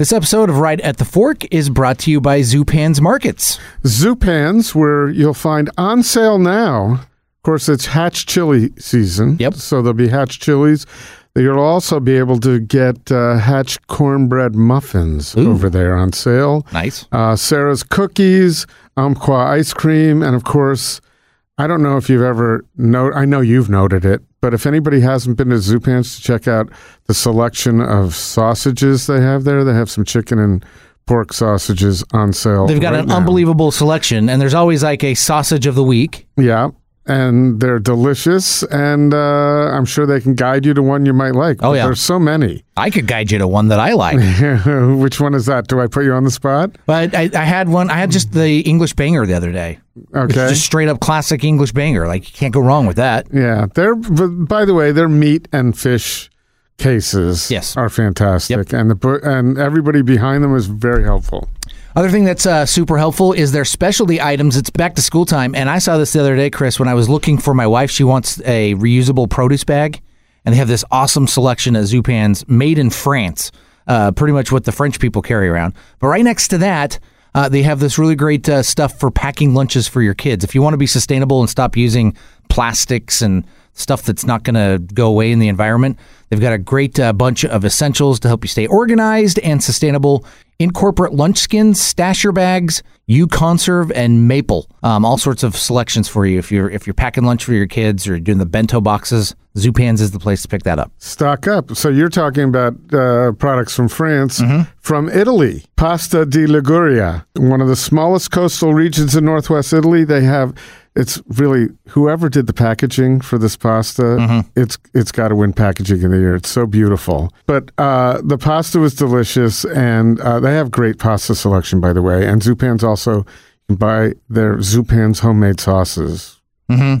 This episode of Right at the Fork is brought to you by Zupan's Markets. Zupans, where you'll find on sale now. Of course, it's hatch chili season. Yep. So there'll be hatch chilies. You'll also be able to get uh, hatch cornbread muffins Ooh. over there on sale. Nice. Uh, Sarah's cookies, Umpqua ice cream, and of course, I don't know if you've ever noted. I know you've noted it, but if anybody hasn't been to Zupans to check out the selection of sausages they have there, they have some chicken and pork sausages on sale. They've got right an now. unbelievable selection, and there's always like a sausage of the week. Yeah, and they're delicious, and uh, I'm sure they can guide you to one you might like. Oh, yeah. there's so many. I could guide you to one that I like. Which one is that? Do I put you on the spot? but I, I had one, I had just the English banger the other day. Okay. just straight up classic English banger. Like, you can't go wrong with that. Yeah, they're. By the way, they're meat and fish cases Yes. are fantastic, and the and everybody behind them is very helpful. Other thing that's uh, super helpful is their specialty items. It's back to school time, and I saw this the other day, Chris, when I was looking for my wife. She wants a reusable produce bag, and they have this awesome selection of Zupans made in France, uh, pretty much what the French people carry around. But right next to that, uh, they have this really great uh, stuff for packing lunches for your kids. If you want to be sustainable and stop using plastics and stuff that's not going to go away in the environment, they've got a great uh, bunch of essentials to help you stay organized and sustainable. Incorporate lunch skins, stasher bags, U-Konserve, and maple. Um, all sorts of selections for you if you're if you're packing lunch for your kids or doing the bento boxes. Zupans is the place to pick that up. Stock up. So you're talking about uh, products from France, Mm-hmm. from Italy. Pasta di Liguria, one of the smallest coastal regions in northwest Italy. They have. It's really whoever did the packaging for this pasta. Mm-hmm. It's it's got to win packaging of the year. It's so beautiful. But uh, the pasta was delicious, and uh, they have great pasta selection, by the way. And Zupan's also can buy their Zupan's homemade sauces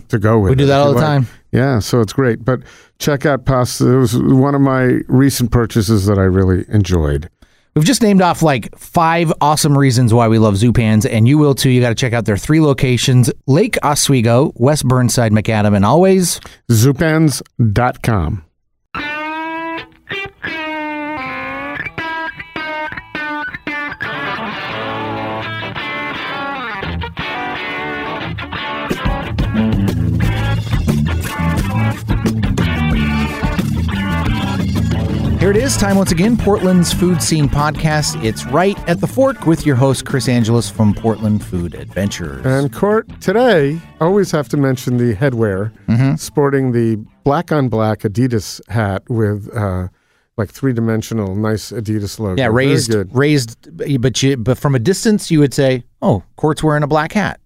to go with. We do that if all the like. time. Yeah, so it's great. But check out pasta. It was one of my recent purchases that I really enjoyed. We've just named off like five awesome reasons why we love Zupans, and you will too. You got to check out their three locations Lake Oswego, West Burnside, Macadam, and always Zupans.com. it is, time once again, Portland's Food Scene Podcast. It's right at the fork with your host, Chris Angeles from Portland Food Adventures. And Cort, today, I always have to mention the headwear, Mm-hmm. sporting the black on black Adidas hat with uh, like three dimensional, nice Adidas logo. yeah, raised, raised, but you, but from a distance, you would say, "Oh, Cort's wearing a black hat."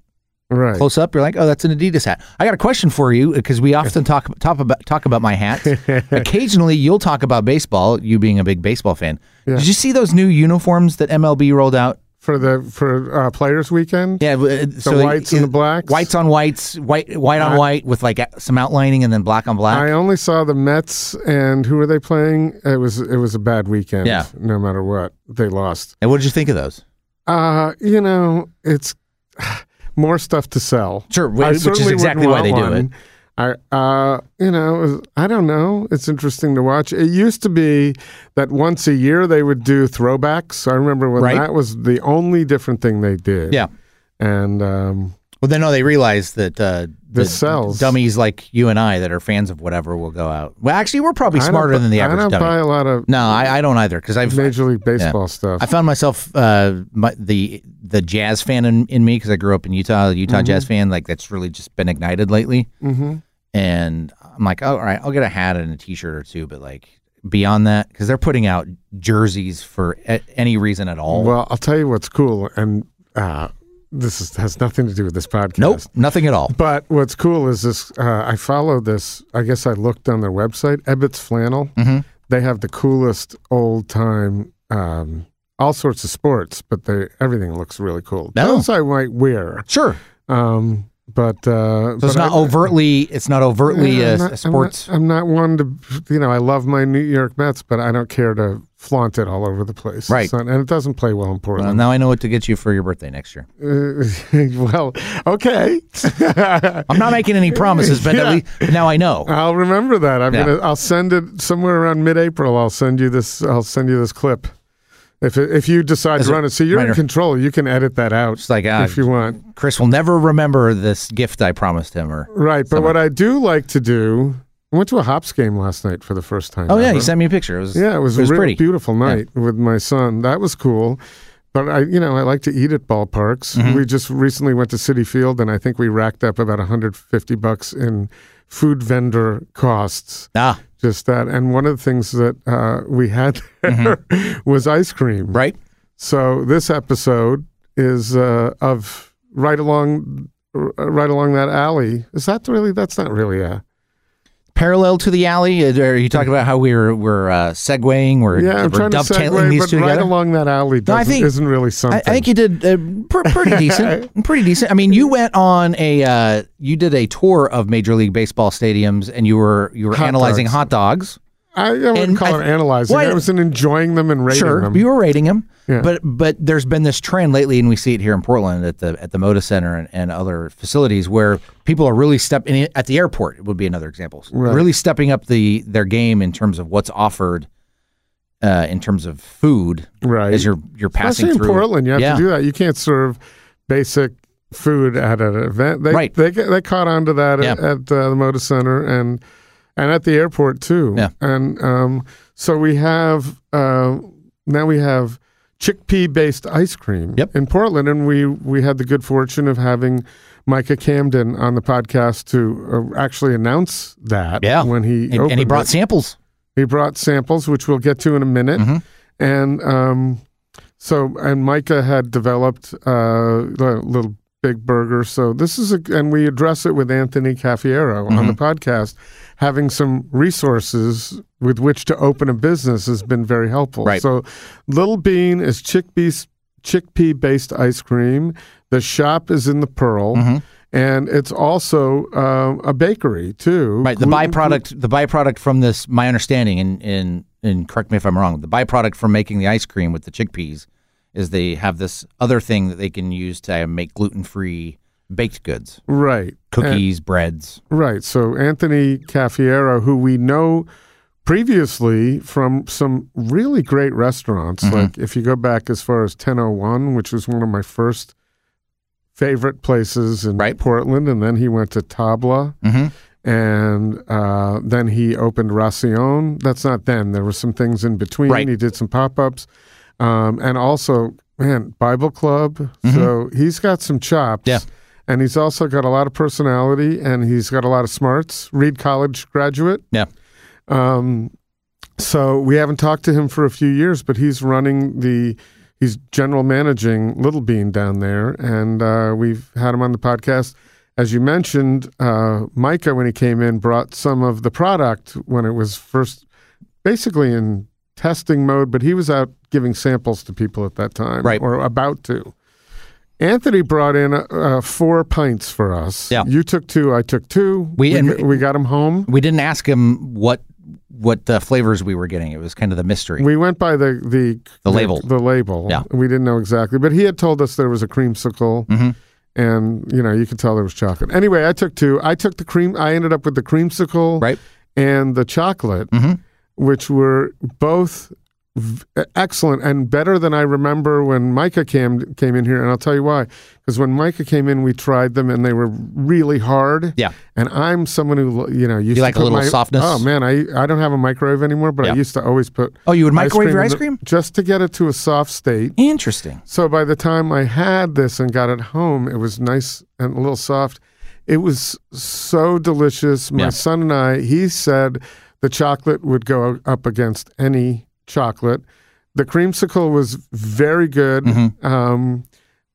Right. Close up, you're like, "Oh, that's an Adidas hat." I got a question for you because we often talk talk about talk about my hats. Occasionally, you'll talk about baseball. You being a big baseball fan, did you see those new uniforms that MLB rolled out? For the for uh, Players Weekend? Yeah, uh, The whites and the blacks? whites on whites, white white on I- white with like some outlining, and then black on black. I only saw the Mets and who were they playing? It was it was a bad weekend. Yeah. No matter what, they lost. and what did you think of those? Uh, you know, it's more stuff to sell. Sure, wh- which is exactly why they do it. I, uh, you know, I don't know. It's interesting to watch. It used to be that once a year they would do throwbacks. I remember when Right. that was the only different thing they did. Yeah. And um, Well, then no, they realize that uh, This sells. Dummies like you and I that are fans of whatever will go out. Well, actually, we're probably I don't smarter bu- than the I average don't dummy. buy a lot of no, I, I don't either because I've Major League Baseball stuff. I found myself uh, my, the the jazz fan in, in me because I grew up in Utah, the Utah jazz fan. Like that's really just been ignited lately. mm-hmm. And I'm like, oh, all right, I'll get a hat and a T-shirt or two, but like beyond that, because they're putting out jerseys for a- any reason at all. Well, I'll tell you what's cool, and uh, this is, has nothing to do with this podcast. nope, nothing at all. But what's cool is this. Uh, I follow this. I guess I looked on their website, Ebbets Flannel. Mhm. They have the coolest old time, um, all sorts of sports, but they everything looks really cool. No. Those I might wear, Sure. um, but uh, So it's but not I- overtly. It's not overtly Yeah, a, I'm not- a sports. I'm not, I'm not one to, you know, I love my New York Mets, but I don't care to flaunt it all over the place. Right. Not- and it doesn't play well in well, Portland. now I know what to get you for your birthday next year. Uh, well, okay. I'm not making any promises, but Yeah. at least now I know. I'll remember that. I'm Yeah. gonna. I'll send it somewhere around mid-April. I'll send you this. I'll send you this clip. If if you decide As to run it, so you're minor- in control. You can edit that out It's like ah, if you want. Chris will never remember this gift I promised him. Or Right, but what I do like to do, I went to a hops game last night for the first time. oh yeah, ever. he sent me a picture. It was Yeah, it was, it was a pretty. beautiful night with my son. That was cool. But I, you know, I like to eat at ballparks. Mm-hmm. We just recently went to Citi Field, and I think we racked up about 150 bucks in food vendor costs. Ah, Just that, and one of the things that uh, we had there was ice cream. Mm-hmm. right. So this episode is uh, of right along, right along that alley. Is that really? That's not really a. Parallel to the alley. uh, Are you talking about how we're we're uh, segueing? We're, Yeah, I'm we're dovetailing segue, these but two right together. along that alley No, I think- isn't really I, something. I think you did uh, pr- pretty decent. Pretty decent. I mean, you went on a uh, you did a tour of Major League Baseball stadiums, and you were you were Hot analyzing dogs. hot dogs. I, I wouldn't And call I- it analyzing. Why- I was in enjoying them and rating Sure, them. you were rating them. Yeah. But but there's been this trend lately, and we see it here in Portland at the at the Moda Center and, and other facilities where people are really stepping at the airport. Would be another example. Right. Really stepping up the their game in terms of what's offered. Uh, in terms of food, Right. As you're you're passing Especially in through Portland, you have yeah. to do that. You can't serve basic food at an event. They, Right. They get- they caught on to that Yeah. at, at uh, the Moda Center and and at the airport too. Yeah. And um, so we have uh, now we have chickpea based ice cream Yep. in Portland, and we we had the good fortune of having. Micah Camden on the podcast to uh, actually announce that Yeah. when he and, and he brought it. samples. He brought samples, which we'll get to in a minute. Mhm. And um, so, and Micah had developed uh, a little big burger. So this is a, and we address it with Anthony Cafiero on the Mm-hmm. podcast. Having some resources with which to open a business has been very helpful. Right. So, Little Bean is chickpea chickpea based ice cream. The shop is in the Pearl. Mhm. And it's also um, a bakery too. Right. The Gluten- byproduct, the byproduct from this, my understanding, and and and correct me if I'm wrong. The byproduct from making the ice cream with the chickpeas is they have this other thing that they can use to make gluten free baked goods, Right. cookies, breads. Right. So Anthony Cafiero, who we know previously from some really great restaurants, Mm-hmm. like if you go back as far as 1001, which was one of my first favorite places in Right. Portland, and then he went to Tabla. Mhm. And uh, then he opened Racion. That's not then. There were some things in between. Right. He did some pop ups. Um, and also, man, Bible Club. So he's got some chops. Mm-hmm. Yeah. And he's also got a lot of personality and he's got a lot of smarts. Reed College graduate. Yeah. Um, so we haven't talked to him for a few years, but he's running the, he's general managing Little Bean down there. And uh, we've had him on the podcast. As you mentioned, uh, Micah, when he came in, brought some of the product when it was first basically in testing mode, but he was out giving samples to people at that time, Right. or about to. Anthony brought in uh, four pints for us. Yeah. You took two, I took two. We- we, and- got- we got them home. We didn't ask him what what uh, flavors we were getting. It was kind of the mystery. We went by the the The label. The, label. Yeah. We didn't know exactly, but he had told us there was a creamsicle, Mhm. and you know you could tell there was chocolate. Anyway, I took two. I took the cream. I ended up with the creamsicle Right. and the chocolate, Mhm. Which were both v- excellent and better than I remember when Micah came came in here. And I'll tell you why. Because when Micah came in, we tried them and they were really hard. Yeah. And I'm someone who you know used You to like a little my- softness? Oh man, I I don't have a microwave anymore, but I used to always put. Oh, you would microwave your in ice the- cream? just to get it to a soft state. Interesting. So by the time I had this and got it home, it was nice and a little soft. It was so delicious. My Yeah. son and I, he said the chocolate would go up against any chocolate. The creamsicle was very good, um,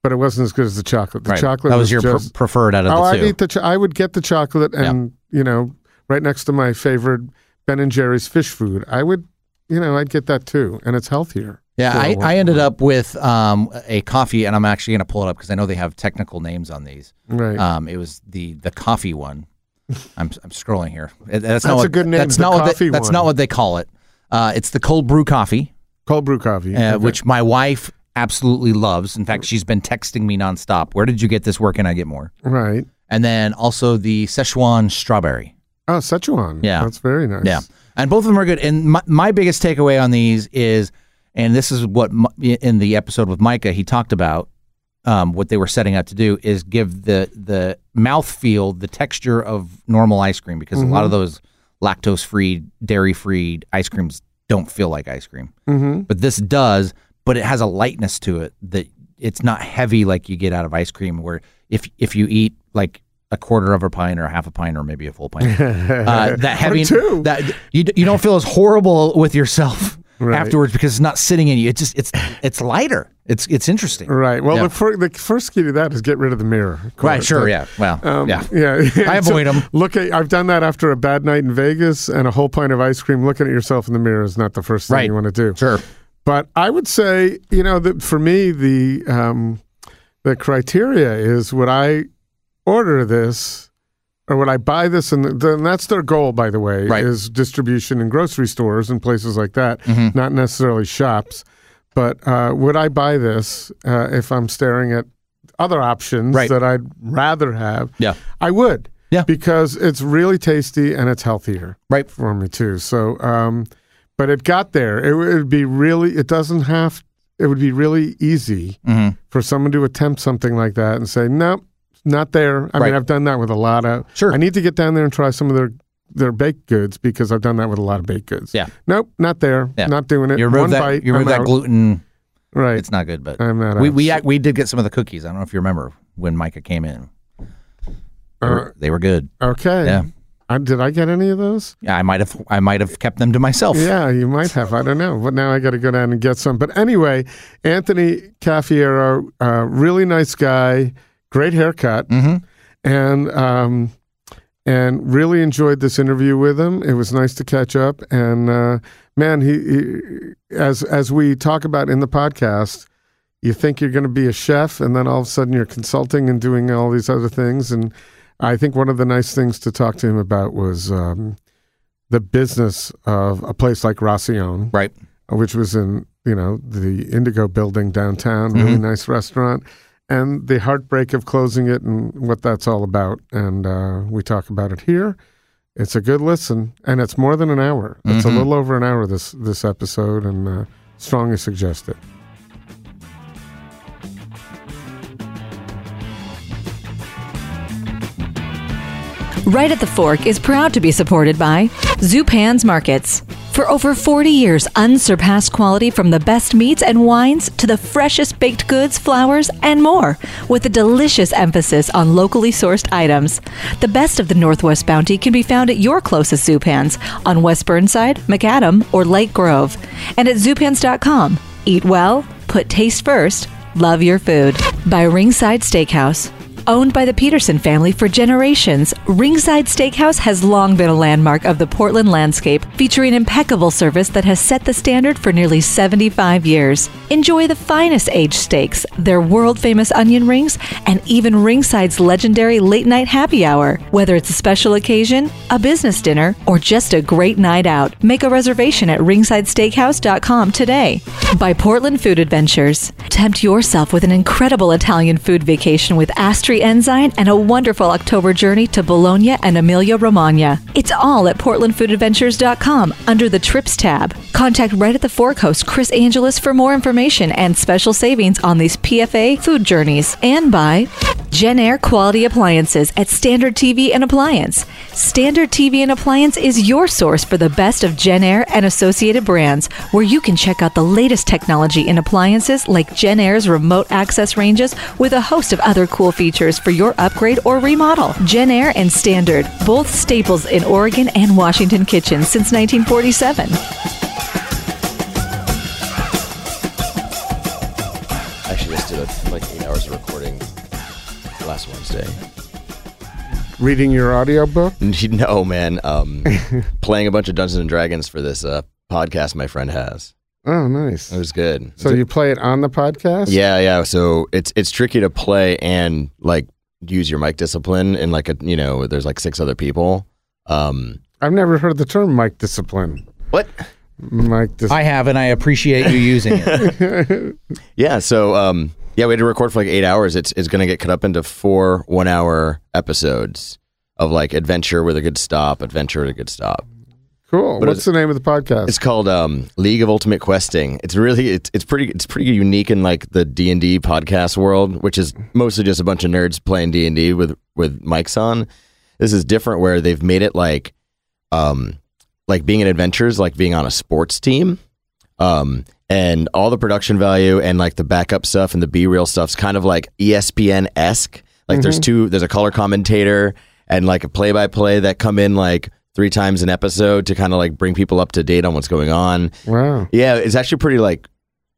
but it wasn't as good as the chocolate. The Mm-hmm. Right. chocolate that was, your pre- just, preferred out of oh, the I'd two. eat the. Cho- I would get the chocolate, and you know, right next to my favorite Ben and Jerry's fish food. I would, you know, I'd get that too, and it's healthier. Yeah, I, I ended up with um, a coffee, and I'm actually going to pull it up because I know they have technical names on these. right. Um, it was the the coffee one. I'm I'm scrolling here. That's, That's not a good name, That's not what they, that's not what they call it. Uh, it's the cold brew coffee, Cold brew coffee, uh, Okay. which my wife absolutely loves. In fact, she's been texting me nonstop. Where did you get this? Where can I get more? right. And then also the Szechuan strawberry. Oh, Szechuan. Yeah. that's very nice. Yeah, and both of them are good. And my, my biggest takeaway on these is And this is what in the episode with Micah he talked about. Um, what they were setting out to do is give the the mouth feel the texture of normal ice cream because a lot of those lactose free, dairy free ice creams don't feel like ice cream. Mm-hmm. But this does, but it has a lightness to it that it's not heavy like you get out of ice cream. Where if if you eat like a quarter of a pint or half a pint or maybe a full pint, uh, that heavy that you you don't feel as horrible with yourself Right. afterwards because it's not sitting in you. It's just it's it's lighter. It's it's interesting. Right. Well, Yeah. the, fir- the first key to that is get rid of the mirror. Right. Sure. But, Yeah. Well. Um, yeah. yeah. I avoid 'em. Look at. I've done that after a bad night in Vegas and a whole pint of ice cream. Looking at yourself in the mirror is not the first thing Right. you want to do. Sure. But I would say, you know, that for me, the um, the criteria is would I order this or would I buy this? And then that's their goal, by the way, Right. is distribution in grocery stores and places like that, Mm-hmm. not necessarily shops. But uh, would I buy this uh, if I'm staring at other options Right. that I'd rather have? Yeah. I would. Yeah. Because it's really tasty and it's healthier Right. for me too. So, um, but it got there. It would be really. It doesn't have. It would be really easy Mm-hmm. for someone to attempt something like that and say, "No, not there." I Right. mean, I've done that with a lot of. Sure. I need to get down there and try some of their their baked goods because I've done that with a lot of baked goods. Yeah. Nope, not there. Yeah. Not doing it. You remove One that. bite. you remove that out. gluten. Right. It's not good, but I'm not. we we we did get some of the cookies. I don't know if you remember when Micah came in. They Uh, were, they were good. okay. Yeah. I, did I get any of those? Yeah, I might have I might have kept them to myself. Yeah, you might have. I don't know. But now I got to go down and get some. But anyway, Anthony Cafiero, uh, really nice guy, great haircut, Mm-hmm. and um, and really enjoyed this interview with him. It was nice to catch up. And uh, man, he, he as as we talk about in the podcast. You think you're going to be a chef, and then all of a sudden you're consulting and doing all these other things. And I think one of the nice things to talk to him about was um, the business of a place like Racion, Right. which was in you know the Indigo Building downtown, really nice restaurant, and the heartbreak of closing it and what that's all about. And uh, we talk about it here. It's a good listen, and it's more than an hour. It's a Mhm. little over an hour this this episode, and uh, strongly suggest it. Right at the Fork is proud to be supported by Zupan's Markets. For over 40 years, unsurpassed quality from the best meats and wines to the freshest baked goods, flowers, and more, with a delicious emphasis on locally sourced items. The best of the Northwest Bounty can be found at your closest Zupans on West Burnside, Macadam, or Lake Grove, and at zupans.com. Eat well, put taste first, love your food. By Ringside Steakhouse. Owned by the Peterson family for generations, Ringside Steakhouse has long been a landmark of the Portland landscape, featuring impeccable service that has set the standard for nearly 75 years. Enjoy the finest aged steaks, their world famous onion rings, and even Ringside's legendary late night happy hour. Whether it's a special occasion, a business dinner, or just a great night out, make a reservation at ringsidesteakhouse.com today. By Portland Food Adventures. Tempt yourself with an incredible Italian food vacation with Enzyme and a wonderful October journey to Bologna and Emilia Romagna. It's all at portlandfoodadventures.com under the Trips tab. Contact right at the Fork host Chris Angeles for more information and special savings on these PFA food journeys. And by Jenn-Air Quality Appliances at Standard TV and Appliance. Standard TV and Appliance is your source for the best of Jenn-Air and associated brands, where you can check out the latest technology in appliances like Jenn-Air's remote access ranges with a host of other cool features for your upgrade or remodel. Jenn-Air and Standard, both staples in Oregon and Washington kitchens since 1947. I actually just did a, like eight hours of recording last Wednesday. Reading your audiobook? No, man. Um, playing a bunch of Dungeons and Dragons for this uh, podcast my friend has. Oh, nice. It was good. So you play it on the podcast? yeah, yeah. So it's it's tricky to play and like use your mic discipline and like a you know there's like six other people. Um, I've never heard the term mic discipline. what? Mic dis- I have, and I appreciate you using it. Yeah. So um, yeah, we had to record for like eight hours. It's it's gonna get cut up into four one hour episodes of like adventure with a good stop, adventure with a good stop. Cool. But What's the name of the podcast? It's called um, League of Ultimate Questing. It's really it's it's pretty it's pretty unique in like the D and D podcast world, which is mostly just a bunch of nerds playing D and D with with mics on. This is different where they've made it like um like being in adventures, like being on a sports team. Um and all the production value and like the backup stuff and the B real stuff's kind of like ESPN esque. Like there's two there's a color commentator and like a play by play that come in like three times an episode to kind of like bring people up to date on what's going on. wow. Yeah, it's actually pretty like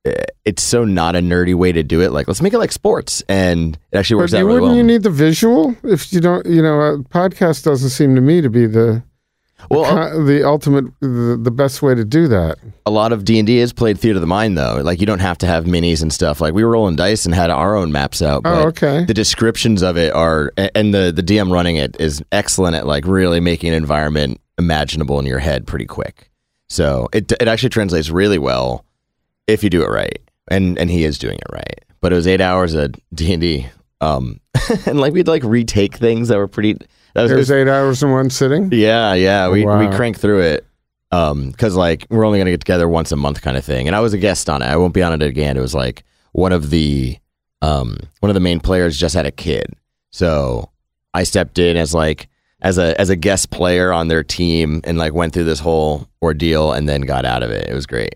eh, it's so not a nerdy way to do it. Like let's make it like sports, and it actually works But out really wouldn't well. you need the visual if you don't? You know, a podcast doesn't seem to me to be the well, co- the ultimate the, the best way to do that. a lot of D and D is played theater of the mind though. Like you don't have to have minis and stuff. Like we were rolling dice and had our own maps out. But Oh, okay. The descriptions of it are, and the the DM running it is excellent at like really making an environment imaginable in your head pretty quick. So it it actually translates really well if you do it right, and and he is doing it right. But it was eight hours of D and D, um, and like we'd like retake things that were pretty. Was, It was eight hours in one sitting. yeah, yeah. We we Wow. cranked through it. Um, cause like we're only gonna get together once a month kind of thing. And I was a guest on it. I won't be on it again. It was like one of the um one of the main players just had a kid. So I stepped in as like as a as a guest player on their team and like went through this whole ordeal and then got out of it. It was great.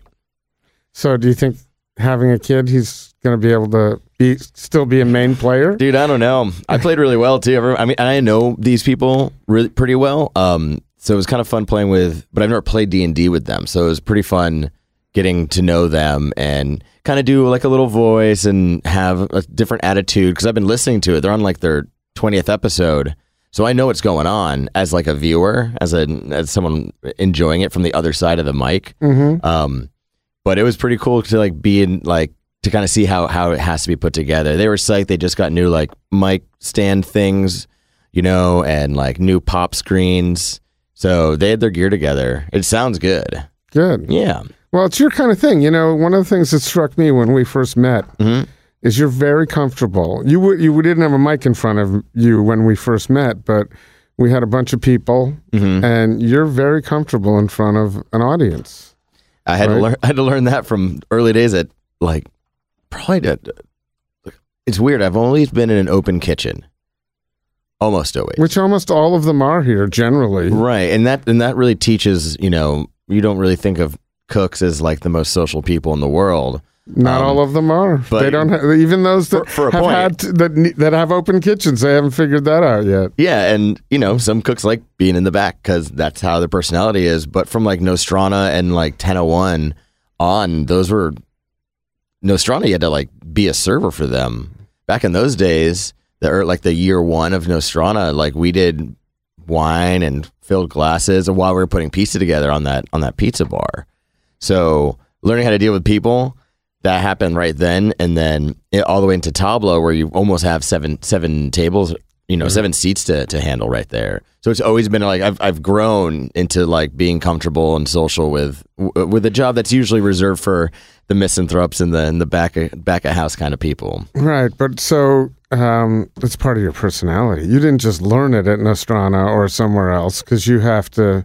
So, do you think having a kid, he's going to be able to be still be a main player? Dude, I don't know. I played really well too. I mean, I know these people really pretty well. Um, so it was kind of fun playing with, but I've never played D and D with them. So it was pretty fun getting to know them and kind of do like a little voice and have a different attitude because I've been listening to it. They're on like their twentieth episode, so I know what's going on as like a viewer, as a as someone enjoying it from the other side of the mic. Mm-hmm. Um, but it was pretty cool to like be in like to kind of see how how it has to be put together. They were psyched. They just got new like mic stand things, you know, and like new pop screens. So they had their gear together. It sounds good. Good. Yeah. Well, it's your kind of thing. You know, one of the things that struck me when we first met Mhm. is you're very comfortable. You w- you didn't have a mic in front of you when we first met, but we had a bunch of people, Mhm. and you're very comfortable in front of an audience. I had to learn. I had to learn that from early days at like probably. At, uh, it's weird. I've always been in an open kitchen, almost always. Which almost all of them are here generally. Right, and that and that really teaches. You know, you don't really think of cooks as like the most social people in the world. Not Um, all of them are. they don't have even those that For- for have point. had that that have open kitchens. They haven't figured that out yet. Yeah, and you know, some cooks like being in the back because that's how their personality is. But from like Nostrana and like 1001 on, those were Nostrana. You had to like be a server for them. Back in those days, the like the year one of Nostrana, like we did wine and filled glasses while we were putting pizza together on that on that pizza bar. So learning how to deal with people that happened right then, and then it, all the way into Tabla, where you almost have seven seven tables, you know, seven seats to to handle right there. So it's always been like I've I've grown into like being comfortable and social with with a job that's usually reserved for the misanthropes and the and the back of, back of house kind of people. Right, but so um, it's part of your personality. You didn't just learn it at Nostrana or somewhere else because you have to,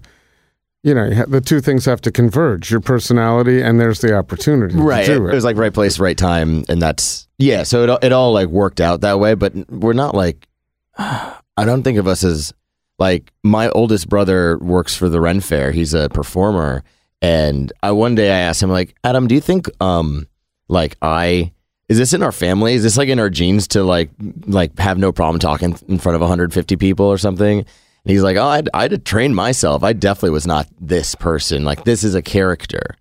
you know, the two things have to converge: your personality and there's the opportunity right. it, it was like right place right time and that's yeah so it, all- it all like worked out that way but we're not like i don't think of us as like my oldest brother works for the ren fair. He's a performer and i one day i asked him like adam do you think um like i is this in our family? Is this like in our genes to like like have no problem talking in front of 150 people or something and he's like oh i'd, I'd train myself i definitely was not this person like this is a character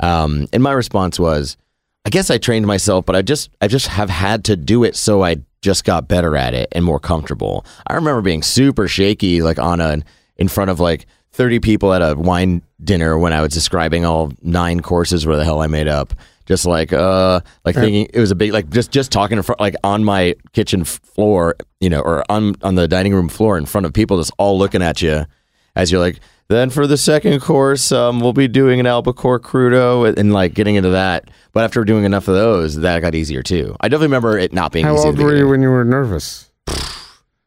um, and my response was, I guess I trained myself, but I just I just have had to do it so I just got better at it and more comfortable. I remember being super shaky like on a in front of like 30 people at a wine dinner when I was describing all nine courses where the hell I made up. Just like uh like thinking it was a big like just just talking in front like on my kitchen floor, you know, or on on the dining room floor in front of people just all looking at you as you're like, then for the second course, um, we'll be doing an albacore crudo and, and, like getting into that. But after doing enough of those, that got easier too. I definitely remember it not being How easy. old were you when you were nervous?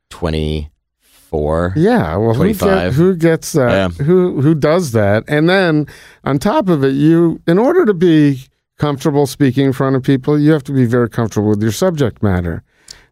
25, four. Yeah, well, who, 25. get, who gets that? Yeah. Who who does that? And then on top of it, you, in order to be comfortable speaking in front of people, you have to be very comfortable with your subject matter.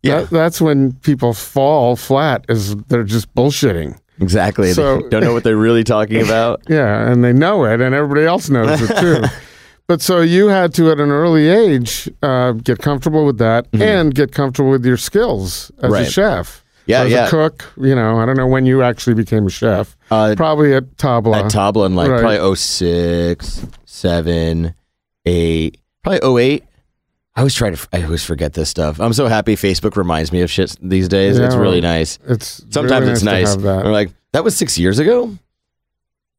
Yeah. That, that's when people fall flat, is they're just bullshitting. Exactly. So- they don't know what they're really talking about. Yeah, and they know it, and everybody else knows it too. but so you had to, at an early age, uh, get comfortable with that and get comfortable with your skills as a Mm-hmm. Chef. Yeah, as yeah. a cook, you know, I don't know when you actually became a chef. Uh, Probably at Tabla. At Tabla in like Right. probably 06, 7, 8, probably 08. I always try to, I always forget this stuff. I'm so happy Facebook reminds me of shit these days. Yeah, it's really nice. It's Sometimes really it's nice. that. We're like, that was six years ago.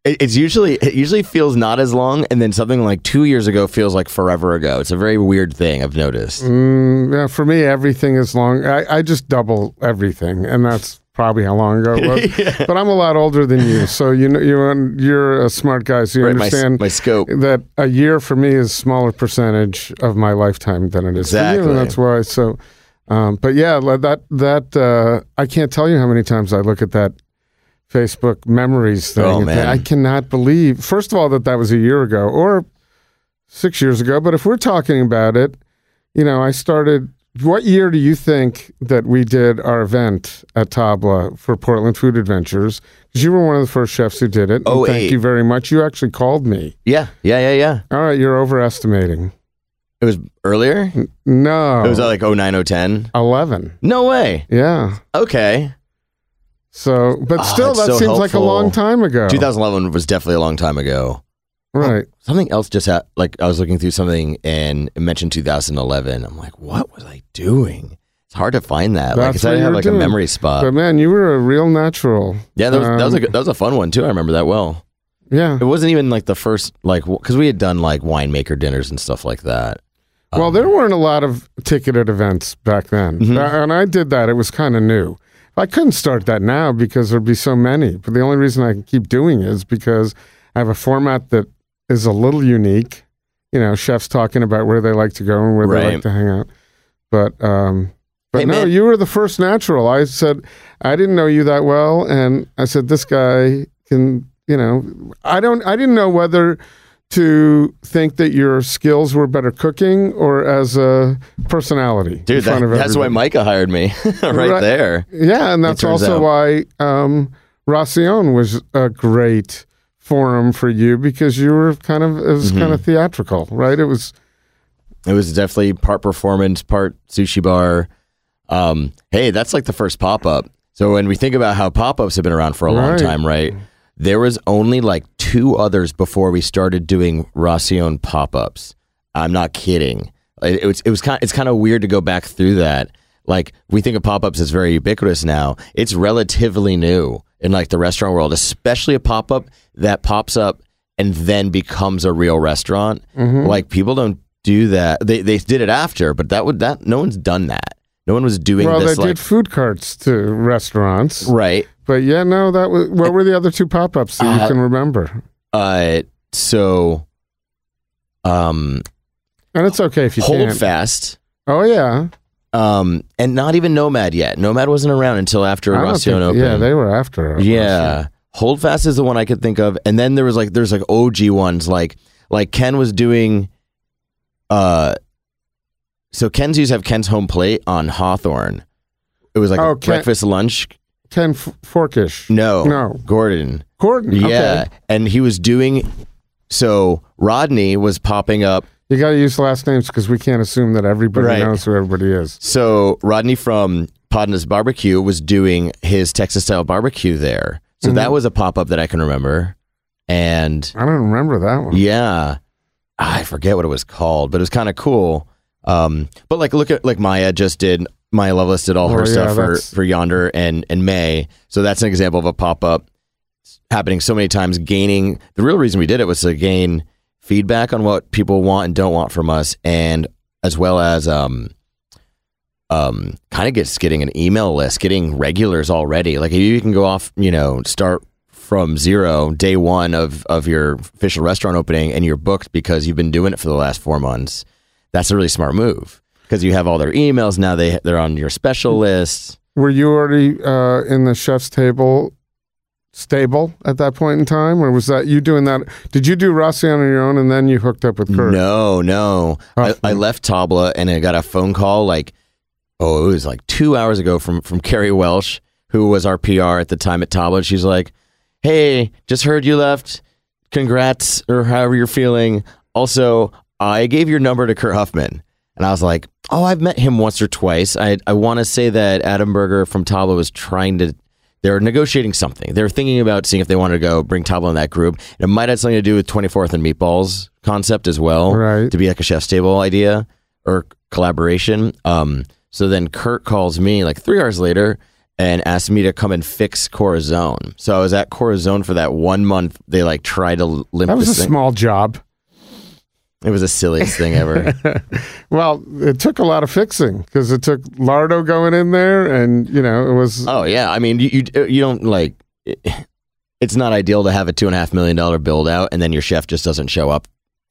It, it's usually it usually feels not as long, and then something like two years ago feels like forever ago. It's a very weird thing I've noticed. Mm, yeah, for me, everything is long. I, I just double everything, and that's probably how long ago it was. But I'm a lot older than you, so you know you're you're a smart guy, so you Right, understand my scope. that a year for me is smaller percentage of my lifetime than it is for you, Exactly. and that's why. So, um, but yeah, that that uh, I can't tell you how many times I look at that Facebook memories thing. Oh, man. I cannot believe, first of all, that that was a year ago or six years ago. But if we're talking about it, you know, I started. What year do you think that we did our event at Tabla for Portland Food Adventures? Because you were one of the first chefs who did it. Oh, thank eight. you very much. You actually called me. Yeah, yeah, yeah, yeah. All right, you're overestimating. It was earlier. No, It was like 09, 010. eleven. No way. Yeah. Okay. So, but Ah, still, that so seems like a long time ago. 2011 was definitely a long time ago. Right. Something else just had, like, I was looking through something and it mentioned 2011. I'm like, what was I doing? It's hard to find that. like, I didn't have like a memory spot. but man, you were a real natural. yeah, that was, that was um, a, that was a fun one too. I remember that well. Yeah. It wasn't even like the first, like, because we had done like winemaker dinners and stuff like that. Well, Um, there weren't a lot of ticketed events back then, Mhm. Uh, and I did that. It was kind of new. I couldn't start that now because there'd be so many. But the only reason I can keep doing it is because I have a format that is a little unique. You know, chefs talking about where they like to go and where they like to hang out. But um, but Hey, no, man. you were the first natural. I said I didn't know you that well, and I said this guy can. You know, I don't. I didn't know whether to think that your skills were better cooking or as a personality. Dude, that, that's why. Micah hired me right, Right. there. Yeah, and that's also out. why um, Racion was a great forum for you because you were kind of it was Mm-hmm. kind of theatrical, right? It was It was definitely part performance, part sushi bar. Um, hey, that's like the first pop up. So when we think about how pop ups have been around for a long time, right? There was only like two others before we started doing Racion pop ups. I'm not kidding. It, it was it was kind it's kind of weird to go back through that. Like we think of pop ups as very ubiquitous now. It's relatively new in like the restaurant world, especially a pop up that pops up and then becomes a real restaurant. Like people don't do that. They they did it after, but that would that no one's done that. No one was doing it. well, they like did food carts to restaurants, right. but yeah, no, that was what were the other two pop ups that you Uh, can remember? Uh, so, um, And it's okay if you hold can't. fast. Oh yeah, Um, and not even Nomad yet. Nomad wasn't around until after I don't Racion think- opened. yeah, they were after. Yeah. Hold fast is the one I could think of. And then there was like there's like OG ones like like Ken was doing uh so Ken's used to have Ken's home plate on Hawthorne. It was like Oh, a Ken- breakfast lunch. Ken F- Forkish. No. No. Gordon. Gordon. Yeah. Okay. And he was doing so Rodney was popping up You got to use last names because we can't assume that everybody Right. knows who everybody is. So Rodney from Podnah's Barbecue was doing his Texas style barbecue there. So Mm-hmm. that was a pop up that I can remember. And I don't remember that one. Yeah. I forget what it was called, but it was kind of cool. Um, but like, look at like Maya just did. Maya Lovelace did all her Oh, yeah, stuff for, that's- for Yonder and and Mae. So that's an example of a pop up happening so many times. Gaining the real reason we did it was to gain feedback on what people want and don't want from us, and as well as um um kind of gets getting an email list, getting regulars already. Like if you can go off, you know, start from zero day one of of your official restaurant opening and you're booked because you've been doing it for the last four months that's a really smart move because you have all their emails now they they're on your special list were you already uh, in the chef's table stable at that point in time, or was that you doing that? Did you do Racion your own and then you hooked up with Kurt? No, no. I, I left Tabla and I got a phone call like, oh, it was like two hours ago from from Carrie Welsh, who was our PR at the time at Tabla. She's like, hey, just heard you left. Congrats, or however you're feeling. Also, I gave your number to Kurt Huffman. And I was like, oh, I've met him once or twice. I, I want to say that Adam Berger from Tabla was trying to, they're negotiating something. They're thinking about seeing if they wanted to go bring Tabla in that group. And it might have something to do with 24th and Meatballs concept as well. Right. To be like a chef's table idea or collaboration. Um, so then Kurt calls me like three hours later and asked me to come and fix Corazon. So I was at Corazon for that one month. They like tried to limp That was a thing. small job. It was the silliest thing ever. Well, it took a lot of fixing because it took Lardo going in there, and you know it was. Oh yeah, I mean you you, you don't like. It's not ideal to have a two and a half million dollar build out and then your chef just doesn't show up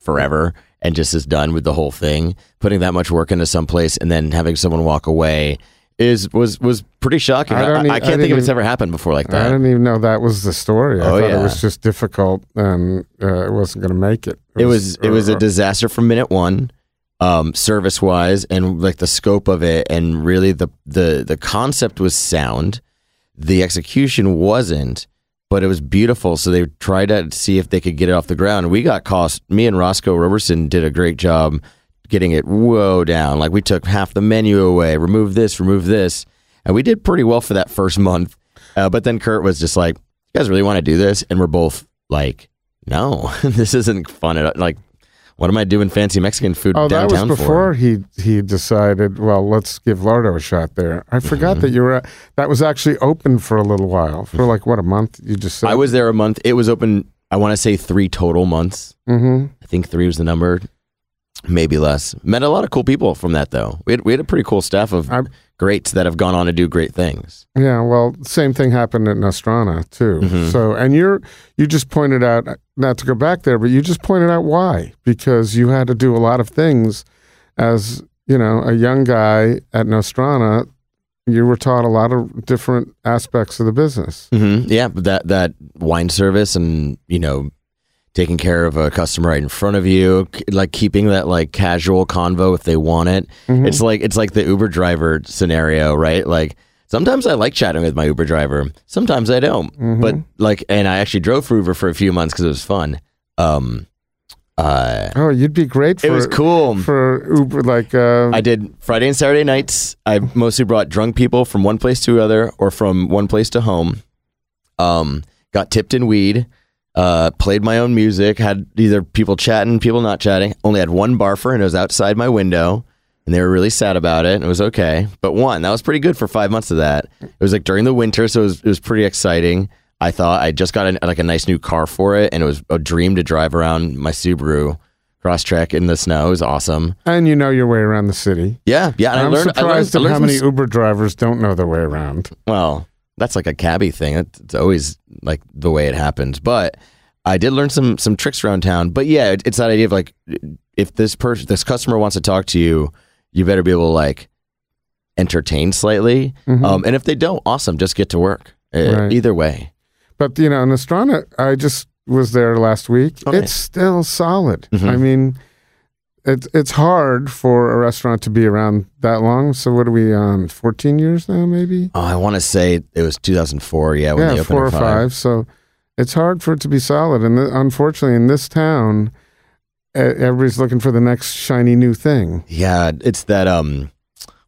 forever and just is done with the whole thing. Putting that much work into some place and then having someone walk away is was was pretty shocking. I I, don't e- I I can't think of it's ever happened before like that. I didn't even know that was the story. I Oh, thought yeah. it was just difficult and uh, it wasn't going to make it. It was it was a disaster from minute one, um, service wise, and like the scope of it, and really the the the concept was sound, the execution wasn't, but it was beautiful. So they tried to see if they could get it off the ground. We got cost. Me and Roscoe Roberson did a great job getting it whoa down. Like we took half the menu away, remove this, remove this, and we did pretty well for that first month. Uh, but then Kurt was just like, "You guys really want to do this?" And we're both like, "No, this isn't fun at all." Like, what am I doing fancy Mexican food Oh, that was before for? he he decided. Well, let's give Lardo a shot there. I forgot Mm-hmm. that you were. That was actually open for a little while, for like what a month. You just said I was there a month. It was open. I want to say three total months. hmm I think three was the number, maybe less. Met a lot of cool people from that though. We had, we had a pretty cool staff of I'm- greats that have gone on to do great things. Yeah, well, same thing happened at Nostrana too. Mhm. So, and you're you just pointed out not to go back there, but you just pointed out why because you had to do a lot of things as you know a young guy at Nostrana. You were taught a lot of different aspects of the business. hmm Yeah, that that wine service and you know taking care of a customer right in front of you, like keeping that like casual convo if they want it. Mhm. It's like it's like the Uber driver scenario, right? Like sometimes I like chatting with my Uber driver, sometimes I don't. Mhm. But like, and I actually drove for Uber for a few months because it was fun. Um, uh, oh, you'd be great for it was cool. for Uber. Like, uh, I did Friday and Saturday nights. I mostly brought drunk people from one place to other or from one place to home. Um, got tipped in weed. Uh, played my own music. Had either people chatting, people not chatting. Only had one barfer, and it was outside my window. And they were really sad about it. And it was okay, but one that was pretty good for five months of that. It was like during the winter, so it was, it was pretty exciting. I thought I just got a, like a nice new car for it, and it was a dream to drive around my Subaru Crosstrek in the snow. It was awesome. and you know your way around the city. Yeah, yeah. And I'm I learned. I learned, surprised I at learned how many Uber drivers don't know their way around. well, that's like a cabbie thing. It's always like the way it happens. But I did learn some some tricks around town. But yeah, it, it's that idea of like if this person, this customer wants to talk to you, you better be able to like entertain slightly. Mhm. Um, and if they don't, awesome, just get to work. Uh, Right. Either way. But you know, Nostrana, I just was there last week. Okay. It's still solid. Mhm. I mean, it's it's hard for a restaurant to be around that long. So what are we on? Fourteen years now, maybe? Oh, I want to say it was 2004. Yeah, when they yeah, four or five. So it's hard for it to be solid. And th- unfortunately, in this town, everybody's looking for the next shiny new thing. Yeah, it's that. Um,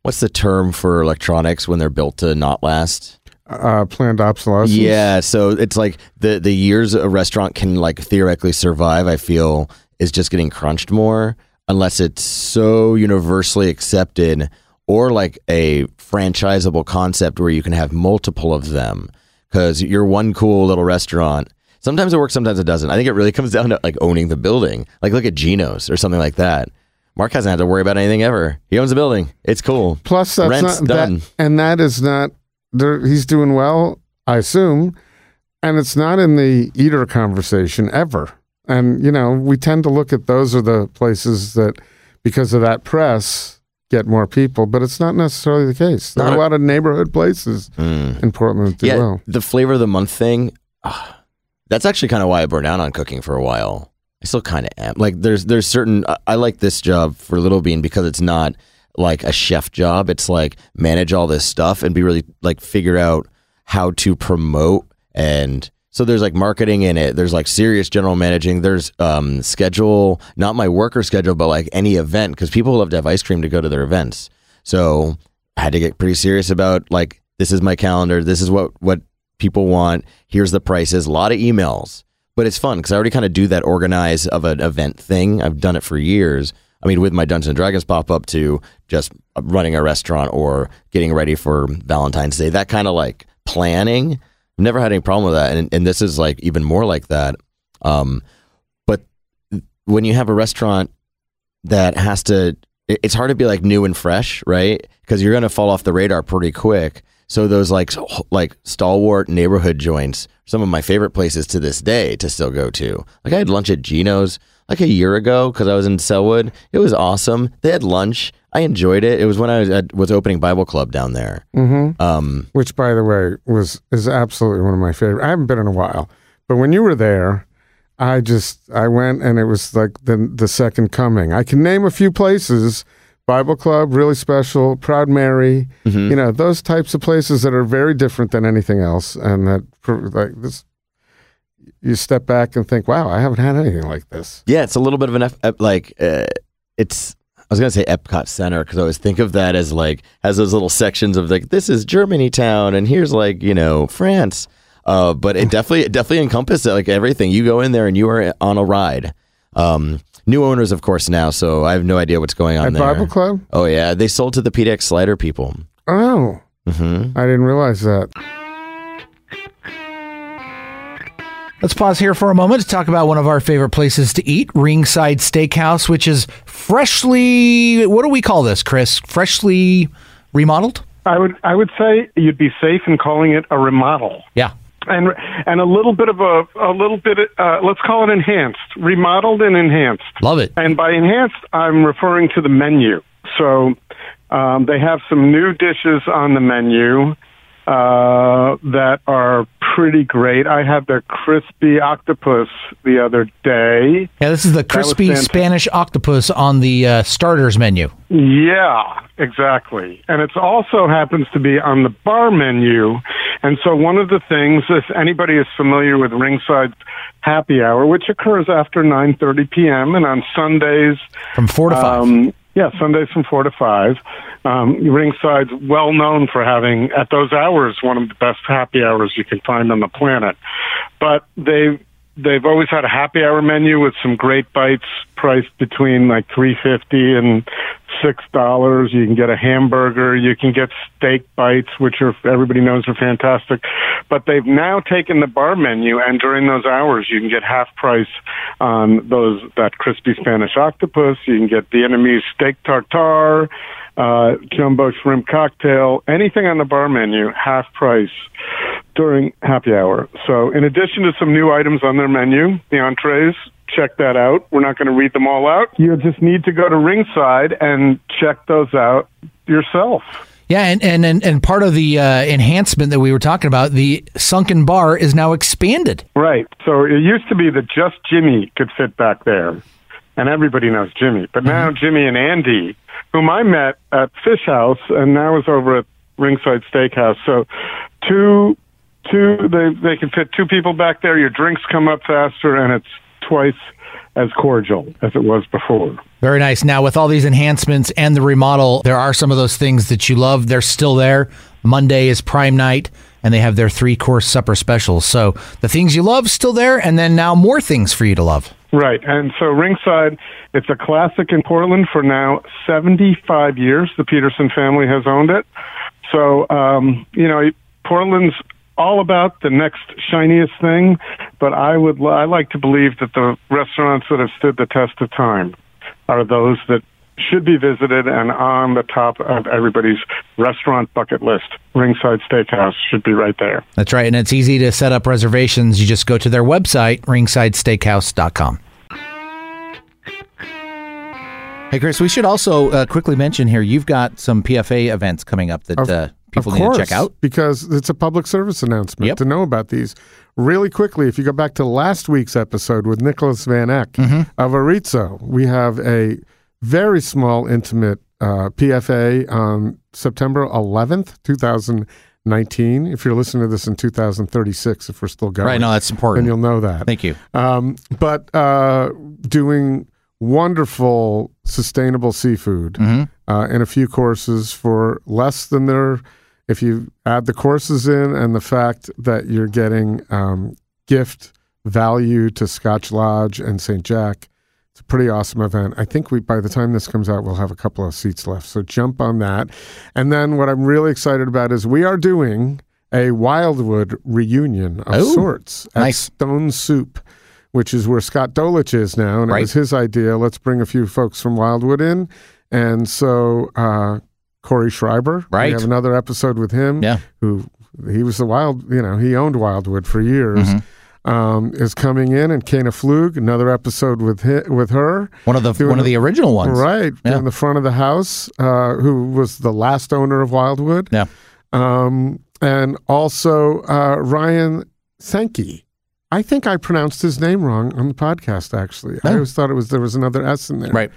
what's the term for electronics when they're built to not last? Uh, planned obsolescence. Yeah, so it's like the the years a restaurant can like theoretically survive. I feel is just getting crunched more unless it's so universally accepted or like a franchisable concept where you can have multiple of them because you're one cool little restaurant. Sometimes it works, sometimes it doesn't. I think it really comes down to like owning the building. Like look at Geno's or something like that. Mark hasn't had to worry about anything ever. He owns the building. It's cool. Plus, that's Rent's not done. that, and that is not. there- He's doing well, I assume, and it's not in the eater conversation ever. And you know, we tend to look at those are the places that, because of that press, get more people, but it's not necessarily the case. There are a lot of neighborhood places in Portland do yeah, well. the flavor of the month thing. ah, that's actually kind of why I burned out on cooking for a while. I still kind of am. Like there's there's certain I, I like this job for Little Bean because it's not like a chef job. It's like manage all this stuff and be really like figure out how to promote and so there's like marketing in it. There's like serious general managing. There's um, schedule, not my worker schedule, but like any event because people love to have ice cream to go to their events. So I had to get pretty serious about like this is my calendar. This is what what people want. Here's the prices. A lot of emails, but it's fun because I already kind of do that organize of an event thing. I've done it for years. I mean, with my Dungeons and Dragons pop up to just running a restaurant or getting ready for Valentine's Day. That kind of like planning. Never had any problem with that, and and this is like even more like that. Um, but when you have a restaurant that has to it's hard to be like new and fresh right? Because you're going to fall off the radar pretty quick. So those like like stalwart neighborhood joints some of my favorite places to this day to still go to. Like i had lunch at gino's like a year ago because i was in Sellwood. It was awesome. They had lunch i enjoyed it it was when i was at was opening bible club down there Mm-hmm. um Which, by the way, was is absolutely one of my favorite. I haven't been in a while, but when you were there, I just I went and it was like the the second coming. I can name a few places. Bible Club, really special. Proud Mary, Mm-hmm. you know those types of places that are very different than anything else, and that like this, you step back and think, "Wow, I haven't had anything like this." Yeah, it's a little bit of an F, like uh, it's. I was gonna say Epcot Center because I always think of that as like has those little sections of like this is Germany town and here's like you know France, uh, but it definitely it definitely encompasses like everything. You go in there and you are on a ride. Um, new owners, of course, now, so I have no idea what's going on At there. Bible Club? Oh yeah, they sold to the PDX Slider people. Oh, hmm I didn't realize that. Let's pause here for a moment to talk about one of our favorite places to eat, Ringside Steakhouse, which is freshly, what do we call this, Chris? Freshly remodeled? I would I would say you'd be safe in calling it a remodel. Yeah. And and a little bit of a a little bit uh, let's call it enhanced, remodeled and enhanced. Love it. And by enhanced, I'm referring to the menu. So um, they have some new dishes on the menu uh, that are pretty great. I had the crispy octopus the other day. Yeah, this is the crispy. Spanish octopus on the uh, starters menu. Yeah, exactly. And it also happens to be on the bar menu. And so one of the things, if anybody is familiar with Ringside Happy Hour, which occurs after 9.30 p.m. and on Sundays, From four to five. um, yeah, Sundays from four to five. Um, Ringside's well known for having at those hours one of the best happy hours you can find on the planet. But they they've always had a happy hour menu with some great bites priced between like three fifty and six dollars. You can get a hamburger, you can get steak bites, which are everybody knows are fantastic. But they've now taken the bar menu, and during those hours, you can get half price on those that crispy Spanish octopus. You can get Vietnamese steak tartare, uh, jumbo shrimp cocktail, anything on the bar menu, half price during happy hour. So, in addition to some new items on their menu, the entrees, check that out. We're not going to read them all out. You just need to go to Ringside and check those out yourself. Yeah, and, and, and, and part of the uh, enhancement that we were talking about, the sunken bar is now expanded. Right. So it used to be that just Jimmy could fit back there, and everybody knows Jimmy. But now Jimmy and Andy, whom I met at Fish House, and now is over at Ringside Steakhouse. So two, two, they they can fit two people back there. Your drinks come up faster, and it's twice as cordial as it was before. Very nice. Now, with all these enhancements and the remodel, there are some of those things that you love. They're still there. Monday is prime night, and they have their three course supper specials. So the things you love still there, and then now more things for you to love. Right. And so Ringside, it's a classic in Portland for now 75 years. The Peterson family has owned it. So, um, you know, Portland's all about the next shiniest thing, but I would I like to believe that the restaurants that have stood the test of time are those that should be visited and on the top of everybody's restaurant bucket list. Ringside Steakhouse should be right there. That's right. And it's easy to set up reservations. You just go to their website, ringsidesteakhouse.com. Hey, Chris, we should also uh, quickly mention here you've got some PFA events coming up that Of- uh, people of need course, to check out. because it's a public service announcement Yep. to know about these. Really quickly, if you go back to last week's episode with Nicholas Van Eck Mm-hmm. of Arizo, we have a very small, intimate uh, PFA on September 11th, 2019. If you're listening to this in 2036, if we're still going, Right, no, that's important. you'll know that. Thank you. Um, but uh, doing wonderful sustainable seafood Mm-hmm. uh, in a few courses for less than their. If you add the courses in and the fact that you're getting um, gift value to Scotch Lodge and St. Jack, it's a pretty awesome event. I think we by the time this comes out, we'll have a couple of seats left. So jump on that. And then what I'm really excited about is we are doing a Wildwood reunion of Oh, sorts at nice. Stone Soup, which is where Scott Dolich is now. And Right. it was his idea. Let's bring a few folks from Wildwood in. And so uh, Cory Schreiber, Right. we have another episode with him. Yeah. Who he was the wild, you know, he owned Wildwood for years. Mm-hmm. Um, is coming in, and Kana Flug, another episode with hi, with her. One of the Doing one of the- original ones. Right, Yeah. in the front of the house, uh, who was the last owner of Wildwood. Yeah. Um, and also uh, Ryan Csanky. I think I pronounced his name wrong on the podcast. Actually, I Oh. always thought it was there was another S in there. Right.